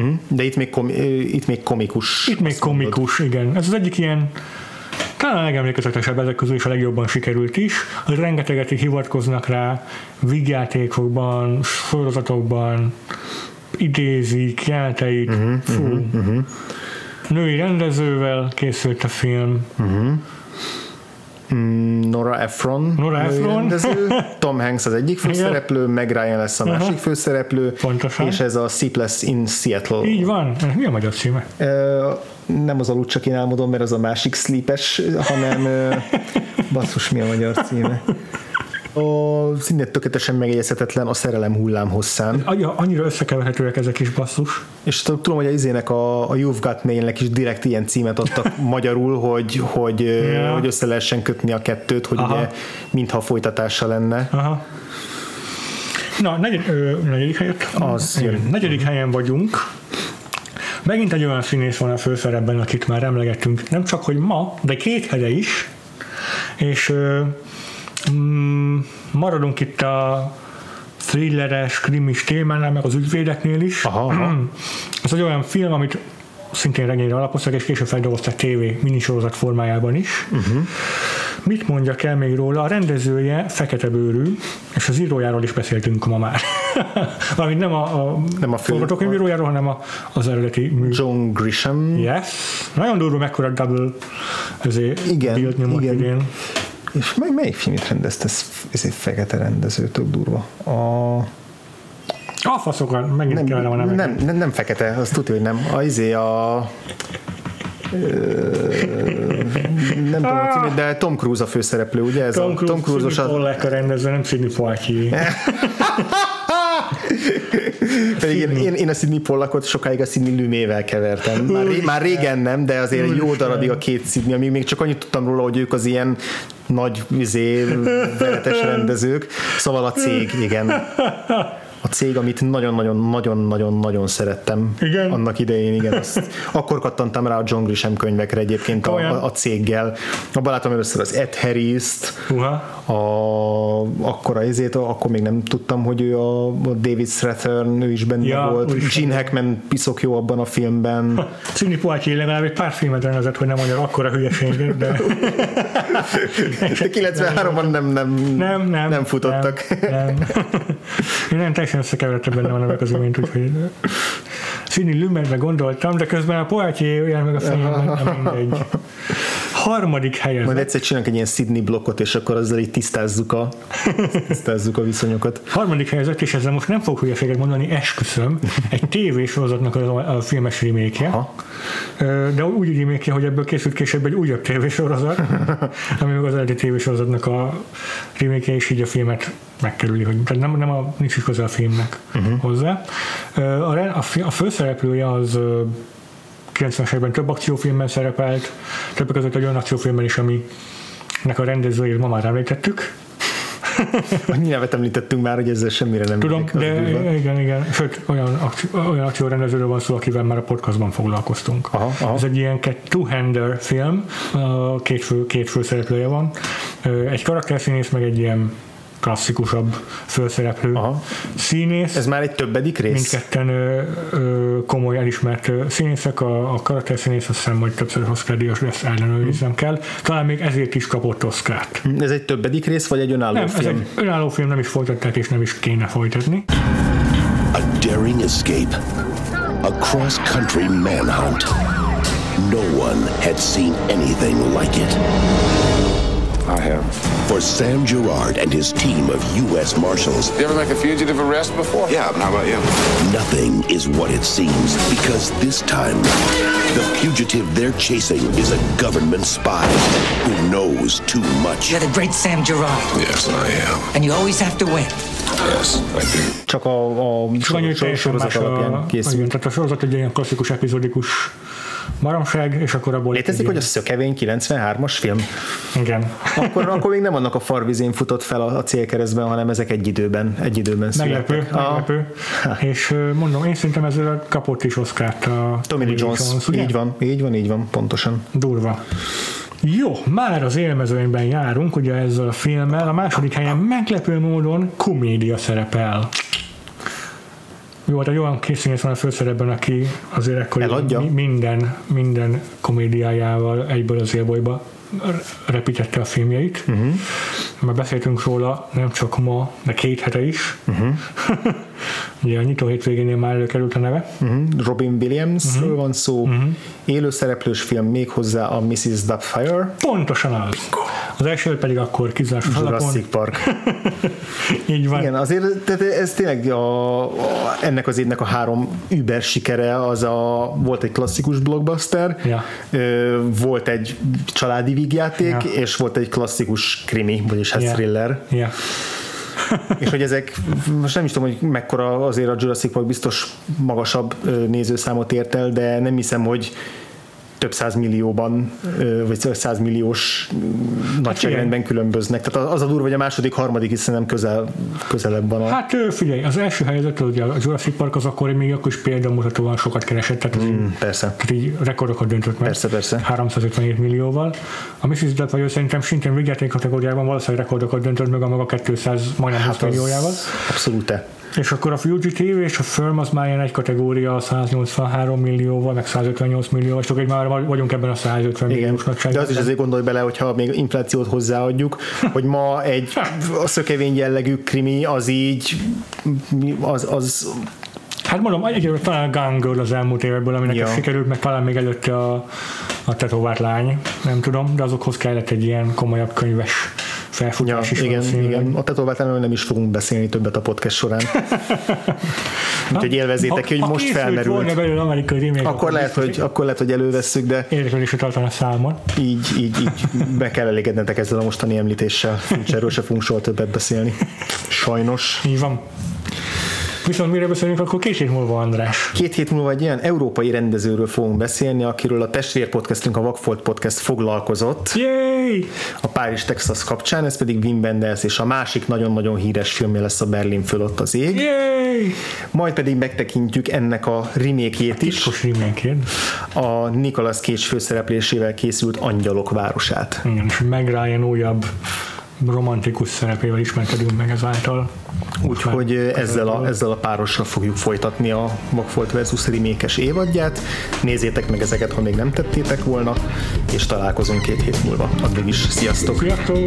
Mm, de itt még, komi, itt még komikus. Itt még komikus, mondod. igen. Ez az egyik ilyen talán a legemlékezetesebb ezek közül is a legjobban sikerült is. Rengeteget hivatkoznak rá vígjátékokban, sorozatokban, idézik, jeleneteit. Uh-huh, Fú. Uh-huh, uh-huh. Női rendezővel készült a film. Uh-huh. Nora Ephron, Nora Ephron. rendező, [laughs] Tom Hanks az egyik főszereplő, meg Ryan lesz a másik főszereplő, Pontosan. és ez a Sleepless in Seattle. Így van. Mi a magyar címe? Nem az aludt csak én álmodom, mert az a másik sleepes, hanem [laughs] basszus, mi a magyar címe. A szinte tökéletesen megjegyezhetetlen a szerelem hullám hosszán. Annyira- Annyira összekeverhetőek ezek is basszus. És tudom, hogy a izének a, a You've Got Mail-nek is direkt ilyen címet adtak [laughs] magyarul, hogy, hogy, Ja. yeah. hogy össze lehessen kötni a kettőt, hogy Aha. ugye mintha folytatása lenne. Aha. Na, negyed, ö, negyedik helyet? Az jön. Negyedik helyen vagyunk. Megint egy olyan színész van a főszerepben, akit már emlegettünk, nem csak, hogy ma, de két hete is, és mm, maradunk itt a thrilleres, krimis témánál, meg az ügyvédeknél is. Aha, aha. [clears throat] Ez egy olyan film, amit szintén regényre alapoztak, és később feldolgoztak TV minisorozat formájában is. Uh-huh. Mit mondjak el még róla? A rendezője fekete bőrű, és az írójáról is beszéltünk ma már. [laughs] Valamint nem a, a, Nem a fő- forgatókönyvírójáról, hanem a, az eredeti mű. John Grisham. Yes. Nagyon durva, mekkora double ezért Igen, igen. idén. És mely, melyik filmit rendezte ez, egy fekete rendező, tök durva. A, A faszokat, megint nem, kellene a neveket. nem, nem, nem fekete, az tudja, hogy nem. A izé a nem tudom, a címét, de Tom Cruise a főszereplő, ugye? Ez Tom a Cruise, Tom Cruise-os Sidney a, Pollack a rendező, nem Sidney Poitier. [laughs] Pedig én, én, én a Sidney Pollackot sokáig a Sidney Lumével kevertem. Már, ré, már régen nem, de azért egy jó Úristen. darabig a két Sidney, amíg még csak annyit tudtam róla, hogy ők az ilyen nagy izé, veretes rendezők. Szóval a cég, igen. [laughs] A cég, amit nagyon-nagyon-nagyon-nagyon-nagyon szerettem. Igen? Annak idején, igen. Azt, [laughs] akkor kattantam rá a John Grisham könyvekre egyébként a, a, a céggel. Abban láttam először az Ed Harris-t, a, akkor a izét, akkor még nem tudtam, hogy ő a, a David Strathern, ő is benne Ja, volt. úristen. Gene Hackman piszok jó abban a filmben. Sidney Poitier legalább egy pár filmet rendezett, hogy nem mondja akkora hülyeséget, de De [laughs] 93-ban nem, nem, nem, nem. nem futottak. Nem, nem. Nem teljesen összekeveredtek benne a nevek az imént, úgyhogy Sidney Lumetbe gondoltam, de közben a Poitier olyan meg a [laughs] fejemben, mindegy. Harmadik helyen. Majd egyszer csinálunk egy ilyen Sydney blokkot, és akkor azzal így tisztázzuk a, [laughs] tisztázzuk a viszonyokat. Harmadik helyzet, és ezzel most nem fogok hülyeséget mondani, esküszöm, egy tévésorozatnak a, a filmes remake. De úgy remake hogy ebből készült később egy újabb tévésorozat, [laughs] ami meg az eredeti tévésorozatnak a remake és így a filmet megkerüli, hogy tehát nem, nem a, nincs is köze a filmnek uh-huh. hozzá. A, a, a főszereplője az 90-es években több akciófilmben szerepelt, többek között egy olyan akciófilmben is, aminek a rendezőjét ma már említettük, [laughs] Annyi nevet említettünk már, hogy ezzel semmire nem Tudom, de igen, igen. Sőt, olyan, akció, olyan akciórendezőről van szó, akivel már a podcastban foglalkoztunk. Aha, aha. Ez egy ilyen two-hander film, két, fő, két főszereplője van. Ö, Egy karakterszínész, meg egy ilyen klasszikusabb főszereplő Aha. színész. Ez már egy többedik rész? Mindketten ö, ö, komoly elismert ö, színészek, a, a karakterszínész azt hiszem, hogy többször Oscar díjas, de ezt ellenőriznem kell. Talán még ezért is kapott Oscárt. Ez egy többedik rész, vagy egy önálló Nem, ez film? egy önálló film, nem is folytatták, és nem is kéne folytatni. A daring escape. A cross-country manhunt. No one had seen anything like it. I have. For Sam Gerard and his team of U.S. Marshals. You ever make a fugitive arrest before? Yeah, how about you? Nothing is what it seems because this time, the fugitive they're chasing is a government spy who knows too much. You're the great Sam Gerard. Yes, I am. And you always have to win. Yes, I do. Csak a, a, a, a, baromság, és akkor abból Létezik, hogy a Szökevény 93-as film? Igen. Akkor, akkor még nem annak a farvizén futott fel a, a célkeresztben, hanem ezek egy időben, egy időben Meglepő, születtek. A meglepő. És ö, mondom, én szerintem ezzel kapott is Oscar-t a Lee Jones. ugye? Így van, így van, így van, pontosan. Durva. Jó, már az élmezőnyben járunk, ugye ezzel a filmmel. A második helyen meglepő módon komédia szerepel. Jó, hát egy olyan készínész van a főszerepben, aki azért ekkor minden, minden komédiájával egyből az élbolyba repítette a filmjeit. Uh-huh. Már beszéltünk róla nem csak ma, de két hete is. Uh-huh. [laughs] Ugye a nyitó hétvégénél már előkerült a neve. Uh-huh. Robin Williamsről Mhm. van szó, élőszereplős film még hozzá a Mrs. Doubtfire. Pontosan az. Az első pedig akkor alapon. Jurassic Park. [laughs] Így van. Igen, azért tehát ez tényleg a, a, ennek az évnek a három über sikere, az a, volt egy klasszikus blockbuster, Ja. volt egy családi vígjáték, Ja. és volt egy klasszikus krimi, vagyis hát Ja. thriller. Ja. És hogy ezek, most nem is tudom, hogy mekkora azért a Jurassic Park biztos magasabb nézőszámot ért el, de nem hiszem, hogy több százmillióban, ö, vagy százmilliós nagyságrendben különböznek. Tehát az a durva, hogy a második, harmadik is szerintem közel, közelebb van a... Hát figyelj, az első helyzet, ugye a Jurassic Park az akkor még akkor is példamutatóan sokat keresett, tehát, mm. Persze. tehát így rekordokat döntött meg. Persze, persze. 357 millióval. A Mrs. Doubtfire szerintem szintén vigyáték kategóriában valószínűleg rekordokat döntött meg a maga 200, majdnem 20 milliójával. Abszolút. És akkor a Fugitive és a Firm az már ilyen egy kategória 183 millióval, meg 158 millióval, és akkor így már vagyunk ebben a 150 Igen, milliós de nagyságban. az is azért gondolj bele, hogyha még inflációt hozzáadjuk, [laughs] hogy ma egy a szökevény jellegű krimi az így az, az Hát mondom, egyébként talán a Gun Girl az elmúlt évekből, aminek ja. sikerült, meg talán még előtte a, a tetovált lány, nem tudom, de azokhoz kellett egy ilyen komolyabb könyves ja, felfutás is. igen, valószínűleg. igen. A tetovált nem is fogunk beszélni többet a podcast során. [laughs] Úgyhogy élvezétek ki, hogy ha most felmerült. volna belőle amerikai remake, Akkor lehet, hogy, akkor lehet, hogy elővesszük, de érdeklődésre tartana számon. így, így, így be kell elégednetek ezzel a mostani említéssel. Erről se fogunk soha többet beszélni. Sajnos. Így van. Viszont mire beszélünk, akkor két hét múlva, András. Két hét múlva egy olyan európai rendezőről fogunk beszélni, akiről a testvér podcastünk, a Vagfolt Podcast foglalkozott Yay! a Párizs, Texas kapcsán, ez pedig Wim Wenders, és a másik nagyon-nagyon híres filmje lesz a Berlin fölött az ég. Yay! Majd pedig megtekintjük ennek a remake is, Titkos remake a Nicolas Cage főszereplésével készült Angyalok városát. Igen, és Meg Ryan újabb romantikus szerepével ismerkedünk meg ezáltal. Úgyhogy ezzel a, ezzel a párossal fogjuk folytatni a Vagfolt versus remake évadját. Nézzétek meg ezeket, ha még nem tettétek volna, és találkozunk két hét múlva. Addig is sziasztok! Sziasztok!